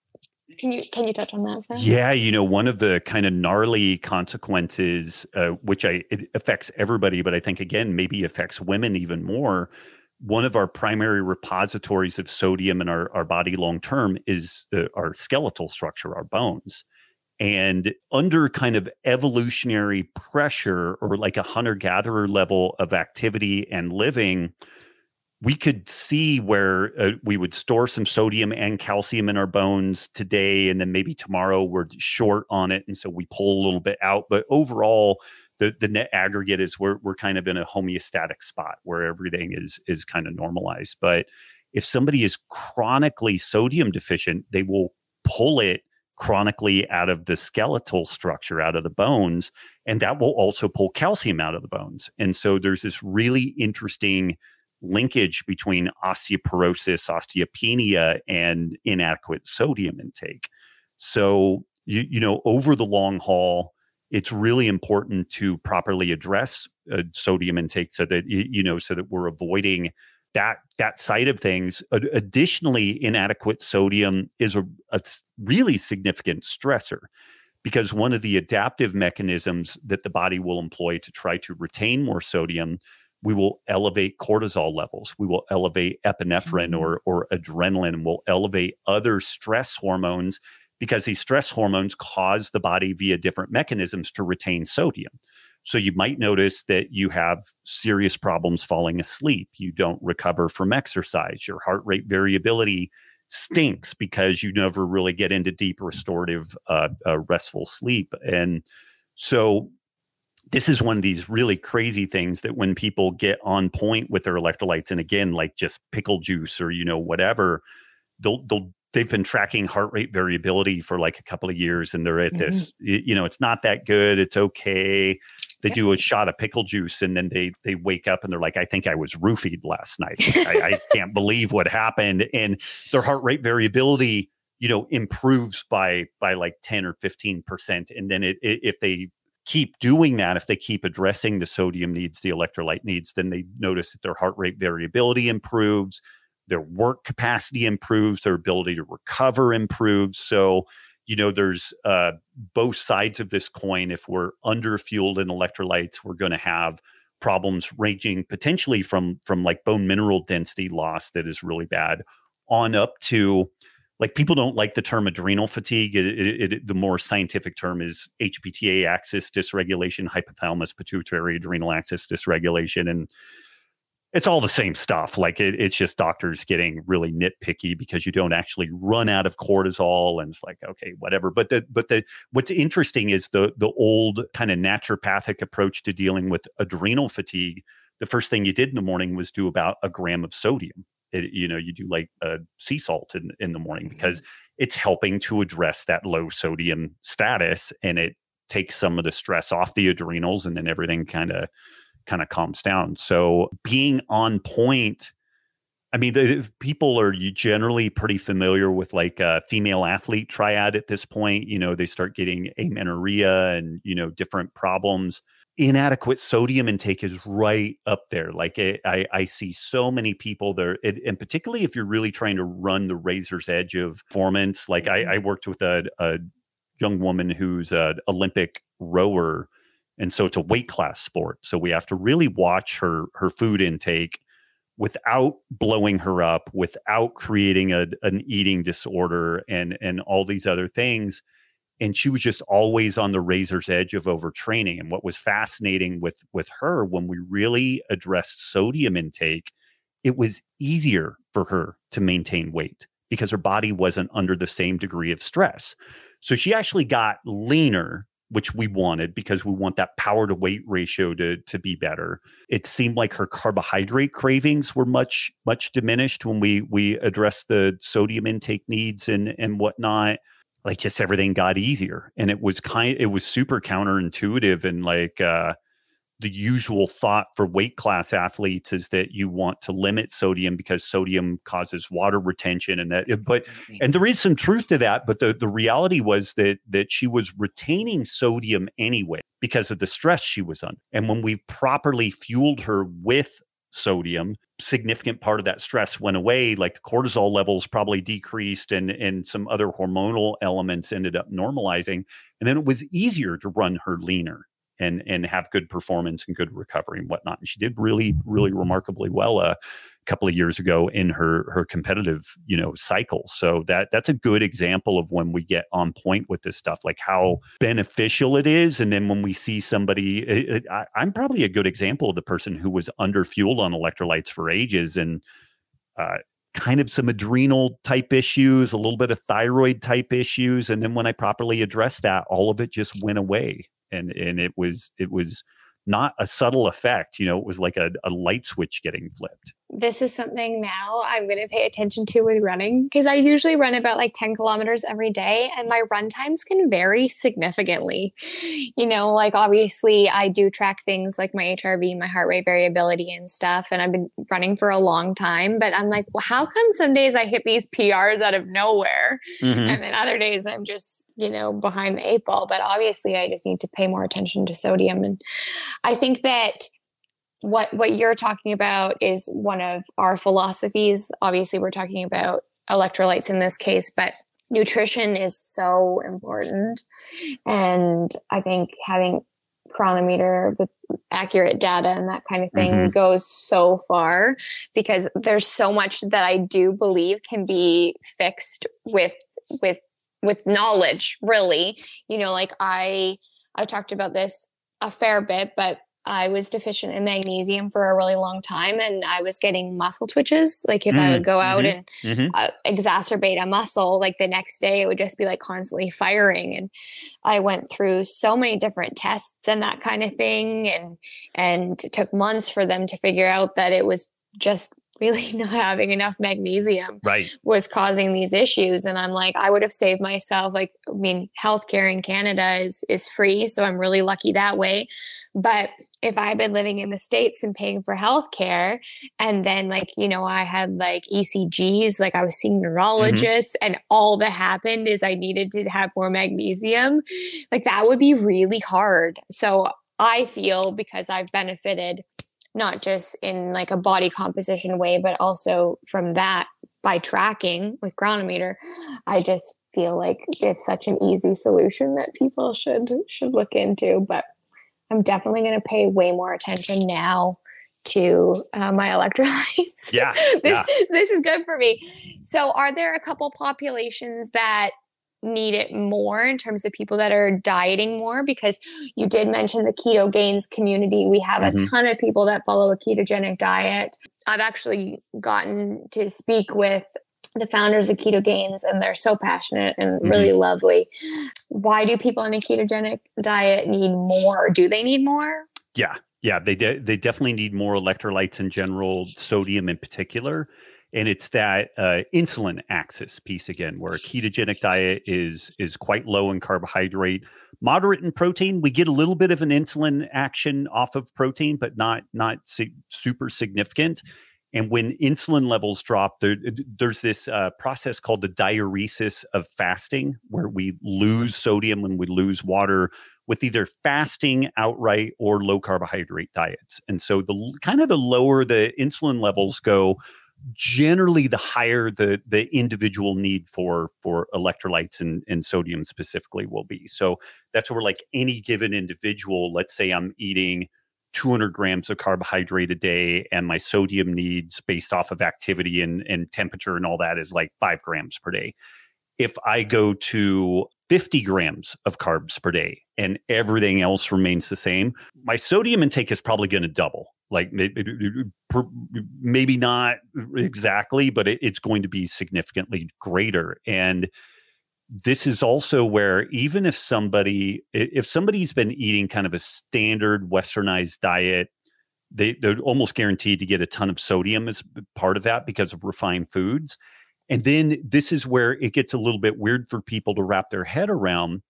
Speaker 3: can you can you touch on that?
Speaker 2: Yeah, you know, one of the kind of gnarly consequences, uh, which I it affects everybody, but I think again maybe affects women even more. One of our primary repositories of sodium in our, our body long term is uh, our skeletal structure, our bones. And under kind of evolutionary pressure or like a hunter gatherer level of activity and living, we could see where uh, we would store some sodium and calcium in our bones today and then maybe tomorrow we're short on it and so we pull a little bit out but overall the, the net aggregate is we're, we're kind of in a homeostatic spot where everything is is kind of normalized but if somebody is chronically sodium deficient they will pull it chronically out of the skeletal structure out of the bones and that will also pull calcium out of the bones and so there's this really interesting linkage between osteoporosis, osteopenia, and inadequate sodium intake. So, you, you know, over the long haul, it's really important to properly address uh, sodium intake so that you know so that we're avoiding that that side of things additionally inadequate sodium is a, a, really significant stressor because one of the adaptive mechanisms that the body will employ to try to retain more sodium we will elevate cortisol levels. We will elevate epinephrine mm-hmm. or, or adrenaline, and we'll elevate other stress hormones because these stress hormones cause the body via different mechanisms to retain sodium. So you might notice that you have serious problems falling asleep. You don't recover from exercise. Your heart rate variability stinks because you never really get into deep restorative, uh, uh, restful sleep. And so this is one of these really crazy things that when people get on point with their electrolytes and again like just pickle juice or you know whatever they'll they'll they've been tracking heart rate variability for like a couple of years and they're at mm-hmm. this you know it's not that good it's okay. They do a shot of pickle juice and then they they wake up and they're like i think i was roofied last night. I, I can't believe what happened. And their heart rate variability you know improves by by like 10 or 15 percent and then it, it, if they keep doing that, if they keep addressing the sodium needs, the electrolyte needs, then they notice that their heart rate variability improves. their work capacity improves, their ability to recover improves. So, you know, there's uh, both sides of this coin. If we're underfueled in electrolytes, we're going to have problems ranging potentially from from like bone mineral density loss that is really bad on up to like people don't like the term adrenal fatigue. It, it, it, the more scientific term is HPTA axis dysregulation, hypothalamus pituitary adrenal axis dysregulation, and it's all the same stuff. Like it, it's just doctors getting really nitpicky because you don't actually run out of cortisol, and it's like okay, whatever. But the but the what's interesting is the the old kind of naturopathic approach to dealing with adrenal fatigue. The first thing you did in the morning was do about a gram of sodium. It, you know, you do like a sea salt in in the morning because mm-hmm. it's helping to address that low sodium status, and it takes some of the stress off the adrenals, and then everything kind of kind of calms down. So being on point. I mean, the, people are generally pretty familiar with like a female athlete triad at this point. You know, they start getting amenorrhea and, you know, different problems. Inadequate sodium intake is right up there. Like it, I, I see so many people there, it, and particularly if you're really trying to run the razor's edge of performance. Like mm-hmm. I, I worked with a, a young woman who's an Olympic rower and so it's a weight class sport so we have to really watch her her food intake without blowing her up without creating a, an eating disorder and and all these other things and she was just always on the razor's edge of overtraining and what was fascinating with with her when we really addressed sodium intake it was easier for her to maintain weight because her body wasn't under the same degree of stress so she actually got leaner which we wanted because we want that power to weight ratio to to be better. It seemed like her carbohydrate cravings were much much diminished when we we addressed the sodium intake needs and and whatnot. Like just everything got easier, and it was kind. It was super counterintuitive and like. uh the usual thought for weight class athletes is that you want to limit sodium because sodium causes water retention and that but and there is some truth to that but the the reality was that that she was retaining sodium anyway because of the stress she was under and when we properly fueled her with sodium significant part of that stress went away like the cortisol levels probably decreased and and some other hormonal elements ended up normalizing and then it was easier to run her leaner and and have good performance and good recovery and whatnot. And she did really, really mm-hmm. remarkably well a couple of years ago in her her competitive you know cycle. So that that's a good example of when we get on point with this stuff, like how beneficial it is. And then when we see somebody, it, it, I, I'm probably a good example of the person who was under fueled on electrolytes for ages and. Uh, kind of some adrenal type issues, a little bit of thyroid type issues. And then when I properly addressed that, all of it just went away and and it was it was not a subtle effect you know it was like a, a light switch getting flipped
Speaker 3: this is something now I'm going to pay attention to with running because I usually run about like 10 kilometers every day and my run times can vary significantly. You know, like obviously I do track things like my HRV, my heart rate variability and stuff. And I've been running for a long time, but I'm like, well, how come some days I hit these PRs out of nowhere? Mm-hmm. And then other days I'm just, you know, behind the eight ball. But obviously I just need to pay more attention to sodium. And I think that what what you're talking about is one of our philosophies. Obviously we're talking about electrolytes in this case but nutrition is so important. And i think having Cronometer with accurate data and that kind of thing mm-hmm. goes so far because there's so much that i do believe can be fixed with with with knowledge really. You know like i i talked about this a fair bit but I was deficient in magnesium for a really long time and I was getting muscle twitches. Like if mm, I would go out mm-hmm, and mm-hmm. Uh, exacerbate a muscle, like the next day it would just be like constantly firing. And I went through so many different tests and that kind of thing. And, and it took months for them to figure out that it was just really not having enough magnesium
Speaker 2: right.
Speaker 3: was causing these issues. And I'm like, I would have saved myself. Like, I mean, healthcare in Canada is is free, so I'm really lucky that way. But if I had been living in the states and paying for healthcare, and then like you know, I had like ECGs, like I was seeing mm-hmm. neurologists, mm-hmm. and all that happened is I needed to have more magnesium. Like that would be really hard. So I feel because I've benefited not just in like a body composition way, but also from that by tracking with Cronometer, I just feel like it's such an easy solution that people should should look into. But I'm definitely going to pay way more attention now to uh, my electrolytes.
Speaker 2: Yeah,
Speaker 3: this,
Speaker 2: yeah.
Speaker 3: this is good for me. So, are there a couple populations that need it more in terms of people that are dieting more? Because you did mention the Ketogains community. We have mm-hmm. a ton of people that follow a ketogenic diet. I've actually gotten to speak with the founders of Ketogains and they're so passionate and mm-hmm. really lovely. Why do people on a ketogenic diet need more? Do they need more?
Speaker 2: Yeah, yeah, they de- they definitely need more electrolytes in general, sodium in particular, and it's that uh, insulin axis piece again, where a ketogenic diet is is quite low in carbohydrate, moderate in protein. We get a little bit of an insulin action off of protein, but not not super significant. And when insulin levels drop, there, there's this uh, process called the diuresis of fasting, where we lose sodium and we lose water with either fasting outright or low carbohydrate diets. And so the kind of the lower the insulin levels go, generally the higher the the individual need for for electrolytes and, and sodium specifically will be. So that's where like any given individual, let's say I'm eating 200 grams of carbohydrate a day and my sodium needs based off of activity and, and temperature and all that is like five grams per day if i go to 50 grams of carbs per day and everything else remains the same my sodium intake is probably going to double like maybe, not exactly but it's going to be significantly greater. And this is also where even if somebody if somebody's been eating kind of a standard westernized diet they, they're almost guaranteed to get a ton of sodium as part of that because of refined foods. And then this is where it gets a little bit weird for people to wrap their head around.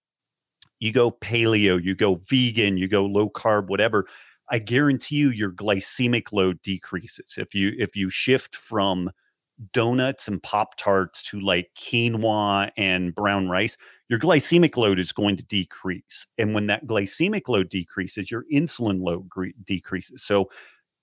Speaker 2: You go paleo you go vegan you go low carb whatever i guarantee you your glycemic load decreases if you if you shift from donuts and Pop Tarts to like quinoa and brown rice, your glycemic load is going to decrease. And when that glycemic load decreases, your insulin load decreases. So,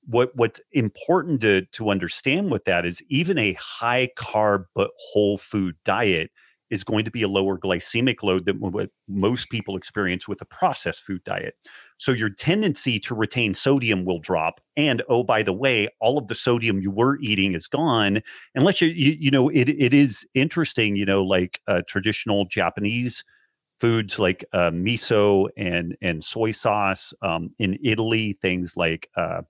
Speaker 2: what what's important to to understand with that is even a high carb but whole food diet is going to be a lower glycemic load than what most people experience with a processed food diet. So your tendency to retain sodium will drop. And oh, by the way, all of the sodium you were eating is gone. Unless you, you, you know, it, it is interesting, you know, like uh, traditional Japanese foods like uh, miso and, and soy sauce. Um, in Italy, things like uh,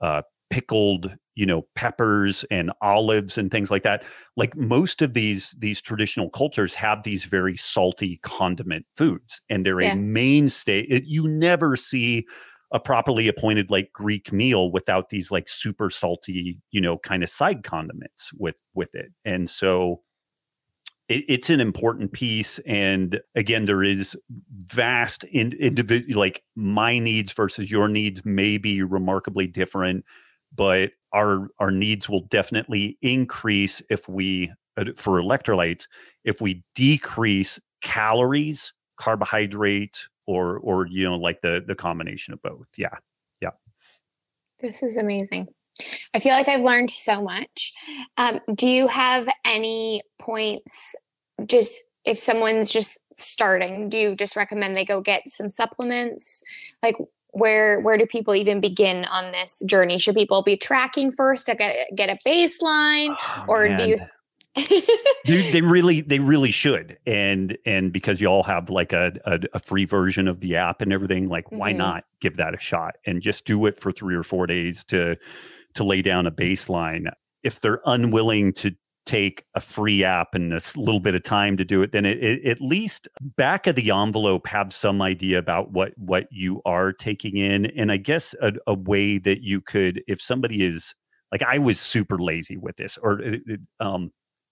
Speaker 2: uh pickled you know peppers and olives and things like that like most of these these traditional cultures have these very salty condiment foods and they're yes. a mainstay it, you never see a properly appointed like greek meal without these like super salty you know kind of side condiments with with it and so it, it's an important piece and again there is vast in, individual like my needs versus your needs may be remarkably different but our our needs will definitely increase if we uh, for electrolytes if we decrease calories carbohydrate or or you know like the the combination of both. Yeah. Yeah.
Speaker 3: This is amazing. I feel like i've learned so much. Um, do you have any points just if someone's just starting do you just recommend they go get some supplements? Like where where do people even begin on this journey should people be tracking first to get, get a baseline oh, or man. do you
Speaker 2: they, they really they really should and and because you all have like a, a, a free version of the app and everything like mm-hmm. why not give that a shot and just do it for three or four days to to lay down a baseline if they're unwilling to take a free app and a little bit of time to do it, then it, it, at least back of the envelope have some idea about what what you are taking in. And I guess a, a way that you could, if somebody is like, I was super lazy with this, or um,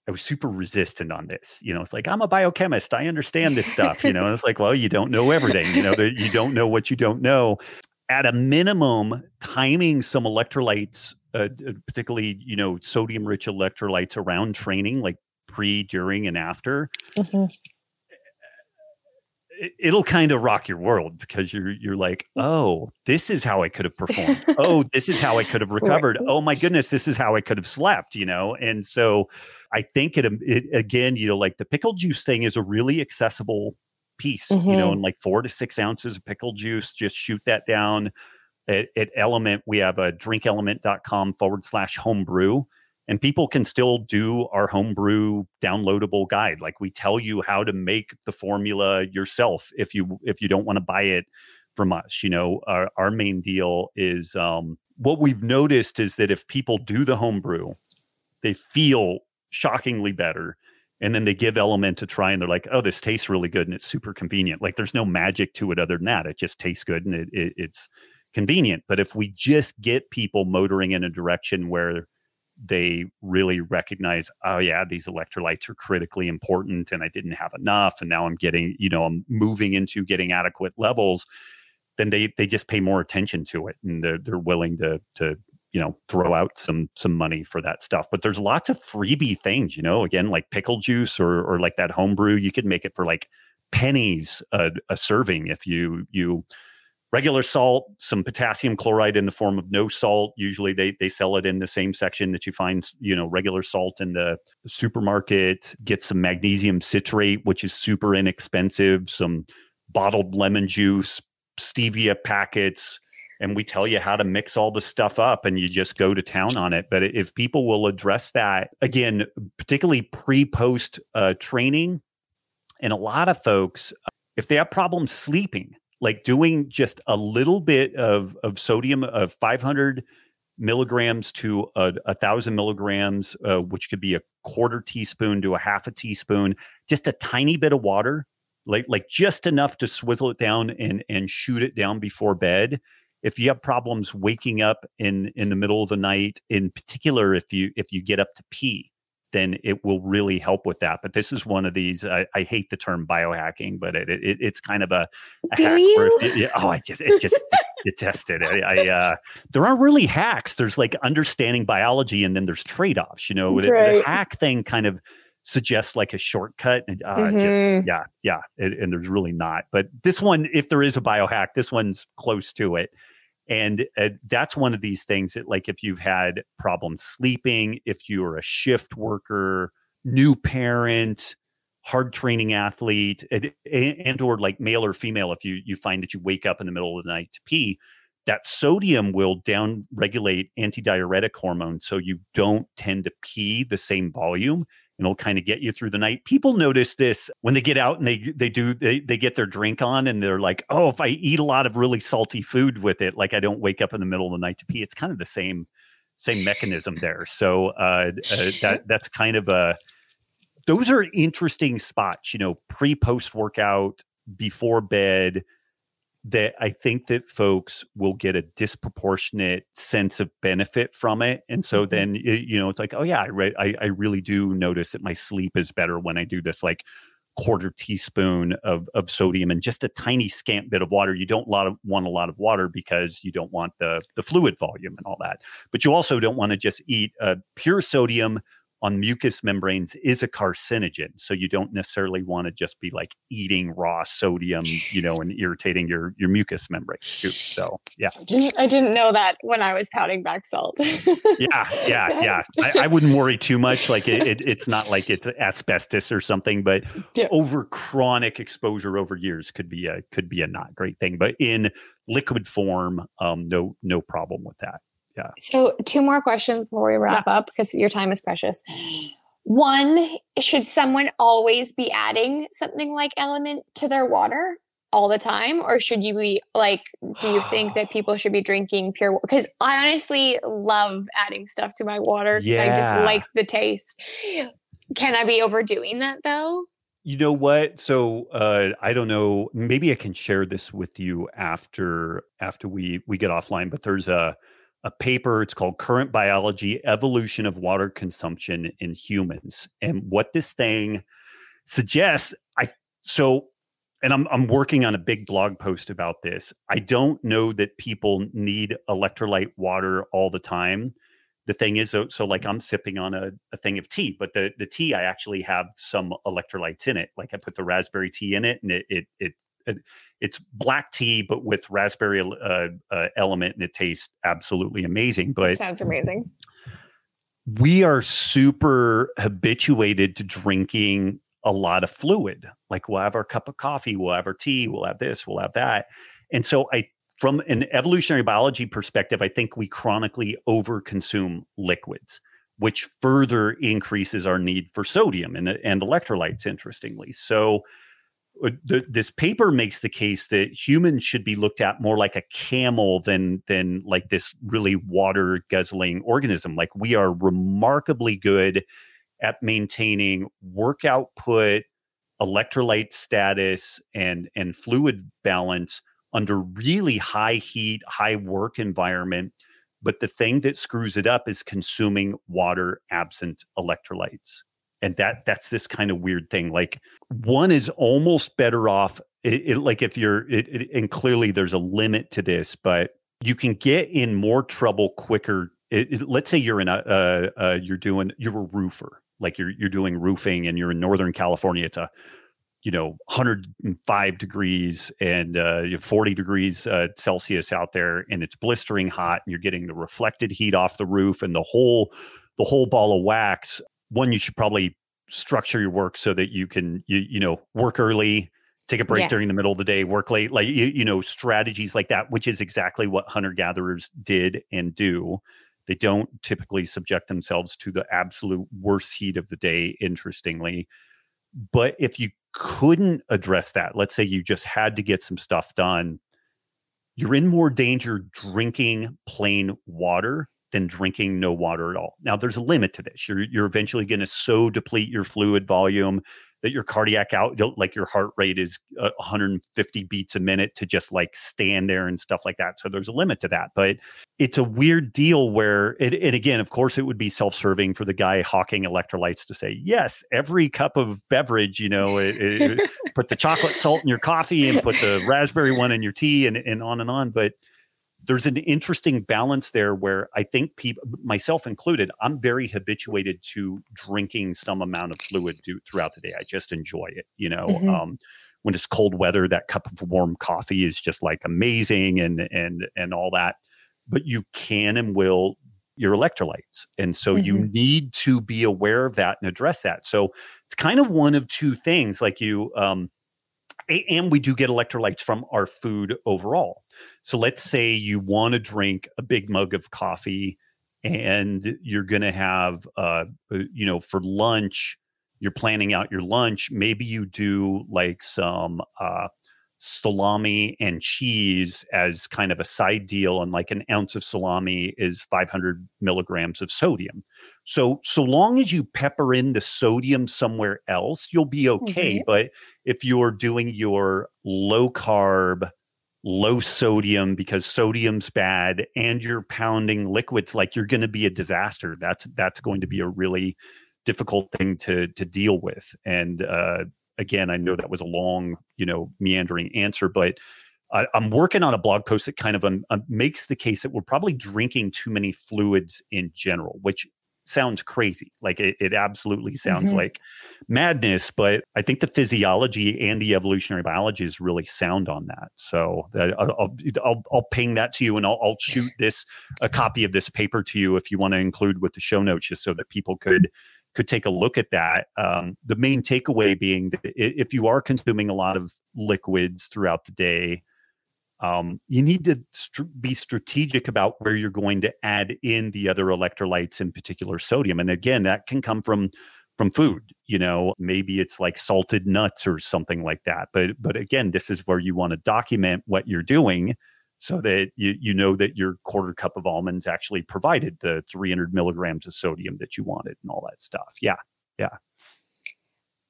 Speaker 2: I was super resistant on this. You know, it's like I'm a biochemist. I understand this stuff. You know, and it's like, well, you don't know everything. You know, you don't know what you don't know. At a minimum, timing some electrolytes uh, particularly you know sodium rich electrolytes around training like pre during and after mm-hmm. it'll kind of rock your world because you're you're like, oh, this is how I could have performed. oh, this is how I could have recovered. Oh my goodness, this is how I could have slept. You know, and so I think it, it again, you know, like the pickle juice thing is a really accessible piece. Mm-hmm. You know, mm-hmm. in like four to six ounces of pickle juice, just shoot that down. At, at LMNT, we have a drinklmnt.com forward slash homebrew and people can still do our homebrew downloadable guide. Like we tell you how to make the formula yourself if you if you don't want to buy it from us you know? Our, our main deal is um, what we've noticed is that if people do the homebrew they feel shockingly better and then they give LMNT a try and they're like oh this tastes really good and it's super convenient. Like there's no magic to it other than that. It just tastes good and it, it, it's convenient but if we just get people motoring in a direction where they really recognize, oh yeah, these electrolytes are critically important, and I didn't have enough, and now I'm getting, you know, I'm moving into getting adequate levels. Then they they just pay more attention to it, and they're they're willing to to you know throw out some some money for that stuff. But there's lots of freebie things, you know, again like pickle juice or or like that homebrew. You could make it for like pennies a, a serving if you you regular salt, some potassium chloride in the form of no salt. Usually they, they sell it in the same section that you find, you know, regular salt in the supermarket. Get some magnesium citrate, which is super inexpensive, some bottled lemon juice, stevia packets. And we tell you how to mix all the stuff up and you just go to town on it. But if people will address that, again, particularly pre post uh, training, and a lot of folks, if they have problems sleeping, like doing just a little bit of of sodium of 500 milligrams to a, a thousand milligrams, uh, which could be a quarter teaspoon to a half a teaspoon, just a tiny bit of water, like like just enough to swizzle it down and and shoot it down before bed. If you have problems waking up in in the middle of the night, in particular, if you if you get up to pee, then it will really help with that. But this is one of these. I, I hate the term biohacking, but it, it it's kind of a,
Speaker 3: a do you?
Speaker 2: It, oh, I just it just detested it. I, I uh, there aren't really hacks. There's like understanding biology, and then there's trade offs. You know, right. the, hack thing kind of suggests like a shortcut. And, uh, mm-hmm. just, yeah, yeah, and there's really not. But this one, if there is a biohack, this one's close to it and uh, that's one of these things that like if you've had problems sleeping if you're a shift worker new parent hard training athlete and, and or like male or female if you you find that you wake up in the middle of the night to pee that sodium will down regulate antidiuretic hormone so you don't tend to pee the same volume and it'll kind of get you through the night. People notice this when they get out and they they do they they get their drink on and they're like, "Oh, if I eat a lot of really salty food with it, like I don't wake up in the middle of the night to pee." It's kind of the same same mechanism there. So uh, uh, that that's kind of a those are interesting spots, you know, pre post workout, before bed that I think that folks will get a disproportionate sense of benefit from it. And so mm-hmm. then, you know, it's like, oh, yeah, I, re- I, I really do notice that my sleep is better when I do this like quarter teaspoon of, of sodium and just a tiny scant bit of water. You don't lot of, want a lot of water because you don't want the, the fluid volume and all that. But you also don't want to just eat uh, pure sodium on mucous membranes is a carcinogen. So you don't necessarily want to just be like eating raw sodium, you know, and irritating your your mucous membranes too. So yeah,
Speaker 3: I didn't, I didn't know that when I was counting back salt.
Speaker 2: yeah, yeah, yeah. I, I, wouldn't worry too much. Like it, it, it's not like it's asbestos or something, but yeah. over chronic exposure over years could be a could be a not great thing. But in liquid form, um, no no problem with that yeah.
Speaker 3: So, two more questions before we wrap yeah. up because your time is precious. One, should someone always be adding something like LMNT to their water all the time? Or should you be like, do you think that people should be drinking pure water? Because I honestly love adding stuff to my water. Yeah. I just like the taste. Can I be overdoing that though?
Speaker 2: You know what? So uh, I don't know. Maybe I can share this with you after after we we get offline. But there's a a paper. It's called Current Biology Evolution of Water Consumption in Humans. And what this thing suggests, I so and I'm I'm working on a big blog post about this. I don't know that people need electrolyte water all the time, the thing is so, so like i'm sipping on a, a thing of tea but the the tea i actually have some electrolytes in it like i put the raspberry tea in it and it it, it, it's black tea but with raspberry uh, uh, LMNT and it tastes absolutely amazing but
Speaker 3: sounds amazing.
Speaker 2: we are super habituated to drinking a lot of fluid. Like we'll have our cup of coffee we'll have our tea we'll have this we'll have that. And so i from an evolutionary biology perspective, I think we chronically overconsume liquids, which further increases our need for sodium and, and electrolytes, interestingly. So, Uh, the, this paper makes the case that humans should be looked at more like a camel than than like this really water guzzling organism. Like we are remarkably good at maintaining work output, electrolyte status, and and fluid balance under really high heat, high work environment. But the thing that screws it up is consuming water absent electrolytes. And that that's this kind of weird thing. Like one is almost better off. It, it, like if you're, it, and clearly there's a limit to this, but you can get in more trouble quicker. let's say you're in a, uh, uh, you're doing, you're a roofer, like you're you're doing roofing, and you're in Northern California. It's a you know 105 degrees and uh, 40 degrees uh, celsius out there and it's blistering hot and you're getting the reflected heat off the roof and the whole the whole ball of wax one you should probably structure your work so that you can you, you know work early take a break yes. during the middle of the day work late like you, you know strategies like that which is exactly what hunter gatherers did and do they don't typically subject themselves to the absolute worst heat of the day interestingly but if you couldn't address that, let's say you just had to get some stuff done, you're in more danger drinking plain water than drinking no water at all. Now, there's a limit to this. You're, you're eventually going to so deplete your fluid volume that your cardiac out like your heart rate is uh, 150 beats a minute to just like stand there and stuff like that so there's a limit to that but it's a weird deal where it, and again of course it would be self-serving for the guy hawking electrolytes to say yes every cup of beverage you know it, it, put the chocolate salt in your coffee and put the raspberry one in your tea and, and on and on but there's an interesting balance there where I think people, myself included, I'm very habituated to drinking some amount of fluid do, throughout the day. I just enjoy it. You know, mm-hmm. um, when it's cold weather, that cup of warm coffee is just like amazing and and and all that. But you can and will your electrolytes, and so mm-hmm. you need to be aware of that and address that. So it's kind of one of two things. Like you. Um, and we do get electrolytes from our food overall. So let's say you want to drink a big mug of coffee and you're going to have, uh, uh, you know, for lunch, you're planning out your lunch. Maybe you do like some uh, salami and cheese as kind of a side deal, and like an ounce of salami is 500 milligrams of sodium. So, so long as you pepper in the sodium somewhere else, you'll be okay. Mm-hmm. But if you're doing your low carb, low sodium because sodium's bad and you're pounding liquids like you're going to be a disaster. That's that's going to be a really difficult thing to to deal with. And uh again i know that was a long you know meandering answer but I, am working on a blog post that kind of um, um, makes the case that we're probably drinking too many fluids in general, which sounds crazy. Like it, it absolutely sounds mm-hmm. like madness, but I think the physiology and the evolutionary biology is really sound on that. So that, I'll, I'll, I'll ping that to you and I'll, I'll shoot this, a copy of this paper to you if you want to include with the show notes, just so that people could could take a look at that. Um, the main takeaway being that if you are consuming a lot of liquids throughout the day, um, you need to st- be strategic about where you're going to add in the other electrolytes, in particular sodium. And again, that can come from from food. You know, maybe it's like salted nuts or something like that. But but again, this is where you want to document what you're doing so that you, you know that your quarter cup of almonds actually provided the 300 milligrams of sodium that you wanted and all that stuff. Yeah. Yeah.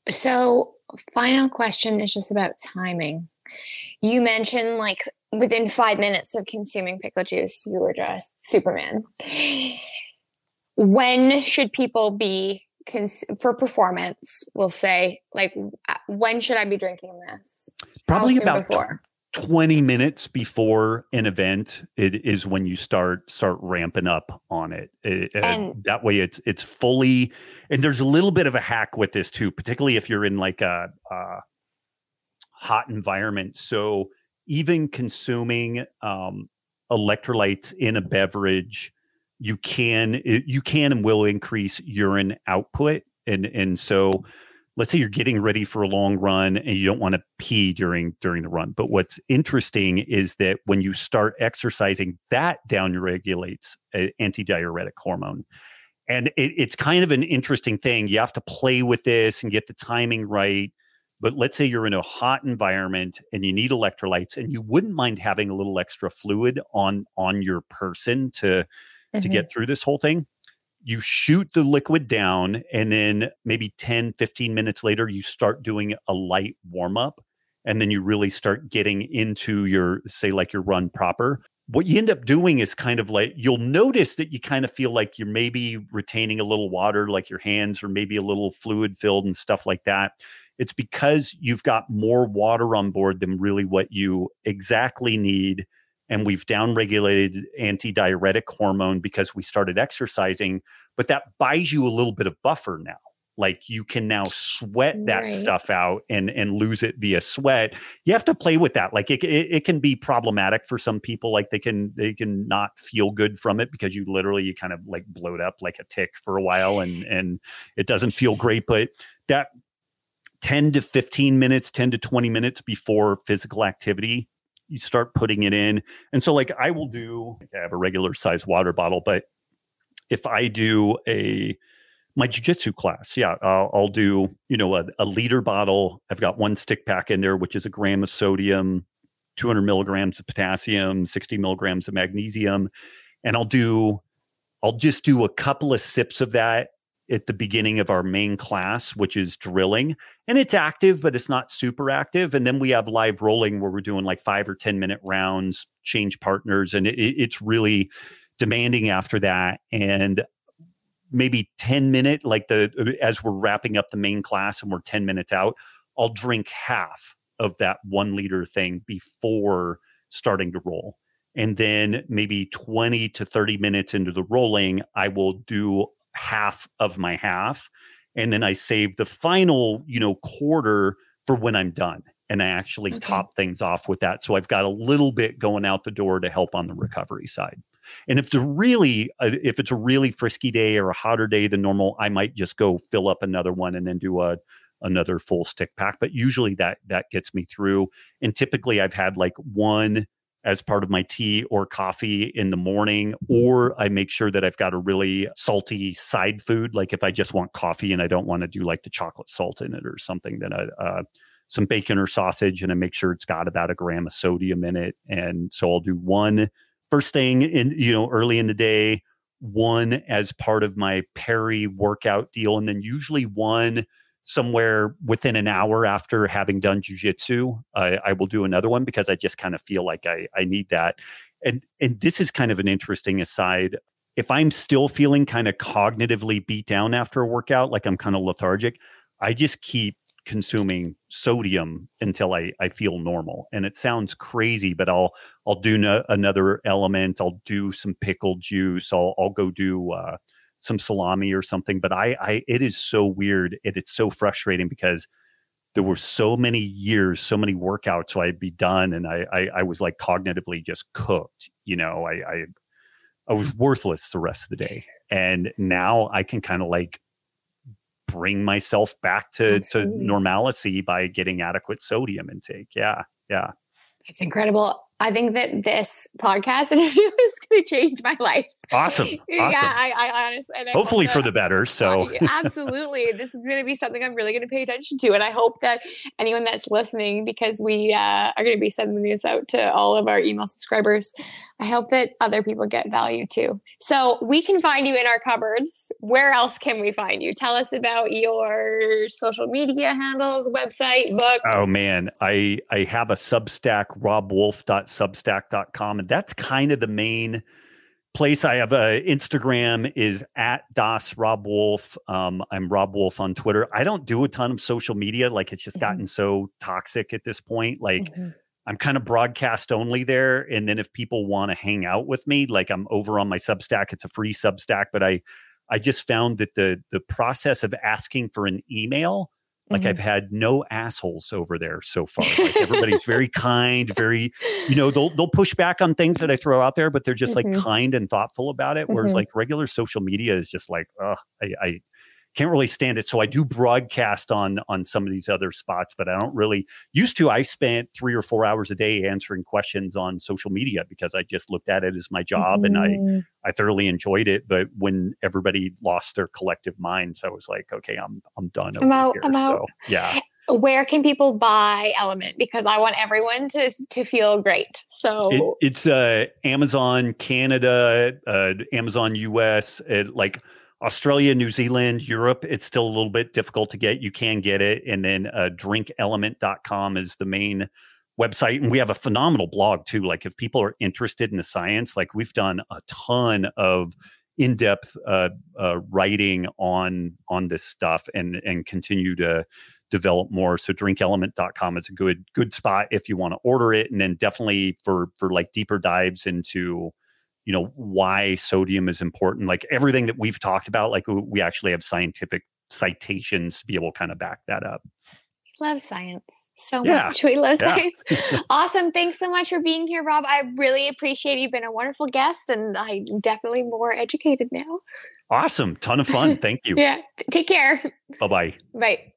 Speaker 3: So, final question is just about timing. You mentioned like within five minutes of consuming pickle juice, you were just Superman. When should people be cons- for performance? We'll say like uh, when should I be drinking this?
Speaker 2: Probably about before. 20 minutes before an event it is when you start start ramping up on it, it and that way it's it's fully and there's a little bit of a hack with this too particularly if you're in like a, a hot environment so even consuming um, electrolytes in a beverage you can you can and will increase urine output and and so let's say you're getting ready for a long run and you don't want to pee during during the run but what's interesting is that when you start exercising that down regulates antidiuretic hormone and it, it's kind of an interesting thing you have to play with this and get the timing right but let's say you're in a hot environment and you need electrolytes and you wouldn't mind having a little extra fluid on on your person to mm-hmm. to get through this whole thing you shoot the liquid down and then maybe 10 15 minutes later you start doing a light warm up and then you really start getting into your say like your run proper what you end up doing is kind of like you'll notice that you kind of feel like you're maybe retaining a little water like your hands or maybe a little fluid filled and stuff like that it's because you've got more water on board than really what you exactly need and we've downregulated antidiuretic hormone because we started exercising but that buys you a little bit of buffer now. Like you can now sweat that right. stuff out and and lose it via sweat. You have to play with that. Like it, it, it, can be problematic for some people like they can they can not feel good from it because you literally you kind of like bloat up like a tick for a while and and it doesn't feel great but that 10 to 15 minutes 10 to 20 minutes before physical activity you start putting it in. And so, like, I will do, I have a regular size water bottle, but if I do a, my jujitsu class, yeah, I'll, I'll do, you know, a, a, liter bottle. I've got one stick pack in there, which is a gram of sodium, 200 milligrams of potassium, 60 milligrams of magnesium. And I'll do, I'll just do a couple of sips of that at the beginning of our main class, which is drilling. And it's active, but it's not super active. And then we have live rolling where we're doing like five or 10 minute rounds, change partners. And it, it's really demanding after that. And maybe 10 minute, like the, as we're wrapping up the main class and we're 10 minutes out, I'll drink half of that one liter thing before starting to roll. And then maybe 20 to 30 minutes into the rolling, I will do half of my half and then i save the final you know quarter for when i'm done and i actually okay. top things off with that so i've got a little bit going out the door to help on the recovery side and if it's really uh, if it's a really frisky day or a hotter day than normal i might just go fill up another one and then do a another full stick pack but usually that that gets me through and typically i've had like one as part of my tea or coffee in the morning, or I make sure that I've got a really salty side food. Like if I just want coffee and I don't want to do like the chocolate salt in it or something, then I, uh, some bacon or sausage, and I make sure it's got about a gram of sodium in it. And so I'll do one first thing in you know early in the day, one as part of my peri workout deal, and then usually one somewhere within an hour after having done jujitsu, I, I will do another one because I just kind of feel like I, I need that. And and this is kind of an interesting aside. If I'm still feeling kind of cognitively beat down after a workout, like I'm kind of lethargic, I just keep consuming sodium until I, I feel normal. And it sounds crazy, but I'll I'll do no, another LMNT. I'll do some pickled juice. I'll I'll go do uh, some salami or something. But I, I it is so weird. It, it's so frustrating because there were so many years, so many workouts, so I'd be done, and I, I, I was like cognitively just cooked. You know, I, I, I was worthless the rest of the day, and now I can kind of like bring myself back to Absolutely. to normalcy by getting adequate sodium intake. Yeah, yeah.
Speaker 3: It's incredible. I think that this podcast interview is going to change my life.
Speaker 2: Awesome. awesome.
Speaker 3: Yeah, I, I honestly.
Speaker 2: Hopefully for the better. So
Speaker 3: absolutely, this is going to be something I'm really going to pay attention to, and I hope that anyone that's listening, because we uh, are going to be sending this out to all of our email subscribers, I hope that other people get value too. So we can find you in our cupboards. Where else can we find you? Tell us about your social media handles, website, books.
Speaker 2: Oh man, I I have a Substack, robbwolf.com substack.com. And that's kind of the main place I have a Instagram is at Das Robb Wolf. Um, I'm Robb Wolf on Twitter. I don't do a ton of social media. Like it's just mm-hmm. gotten so toxic at this point. Like mm-hmm. I'm kind of broadcast only there. And then if people want to hang out with me, like I'm over on my Substack, it's a free Substack, but I I just found that the the process of asking for an email, like mm-hmm. I've had no assholes over there so far. Like everybody's very kind, very, you know, they'll they'll push back on things that I throw out there, but they're just mm-hmm. like kind and thoughtful about it. Whereas mm-hmm. like regular social media is just like, oh, I, I can't really stand it. So I do broadcast on on some of these other spots, but I don't really used to. I spent three or four hours a day answering questions on social media because I just looked at it as my job mm-hmm. and I mm-hmm. I thoroughly enjoyed it. But when everybody lost their collective minds, I was like, okay, I'm I'm done.
Speaker 3: I'm out. I'm out. So,
Speaker 2: yeah.
Speaker 3: Where can people buy LMNT? Because I want everyone to to feel great. So
Speaker 2: it, it's uh, Amazon Canada, uh, Amazon US, it, like Australia, New Zealand, Europe, it's still a little bit difficult to get. You can get it. And then uh, drinklmnt.com is the main website. And we have a phenomenal blog too. Like if people are interested in the science, like we've done a ton of in-depth uh, uh, writing on on this stuff and and continue to develop more so drinklmnt.com is a good good spot if you want to order it and then definitely for for like deeper dives into you know why sodium is important like everything that we've talked about like we actually have scientific citations to be able to kind of back that up.
Speaker 3: We love science. So yeah. much we love yeah. science. Awesome. Thanks so much for being here Robb. I really appreciate you. you've been a wonderful guest and i'm definitely more educated now.
Speaker 2: Awesome. Ton of fun. Thank you.
Speaker 3: Yeah. Take care.
Speaker 2: Bye-bye.
Speaker 3: Bye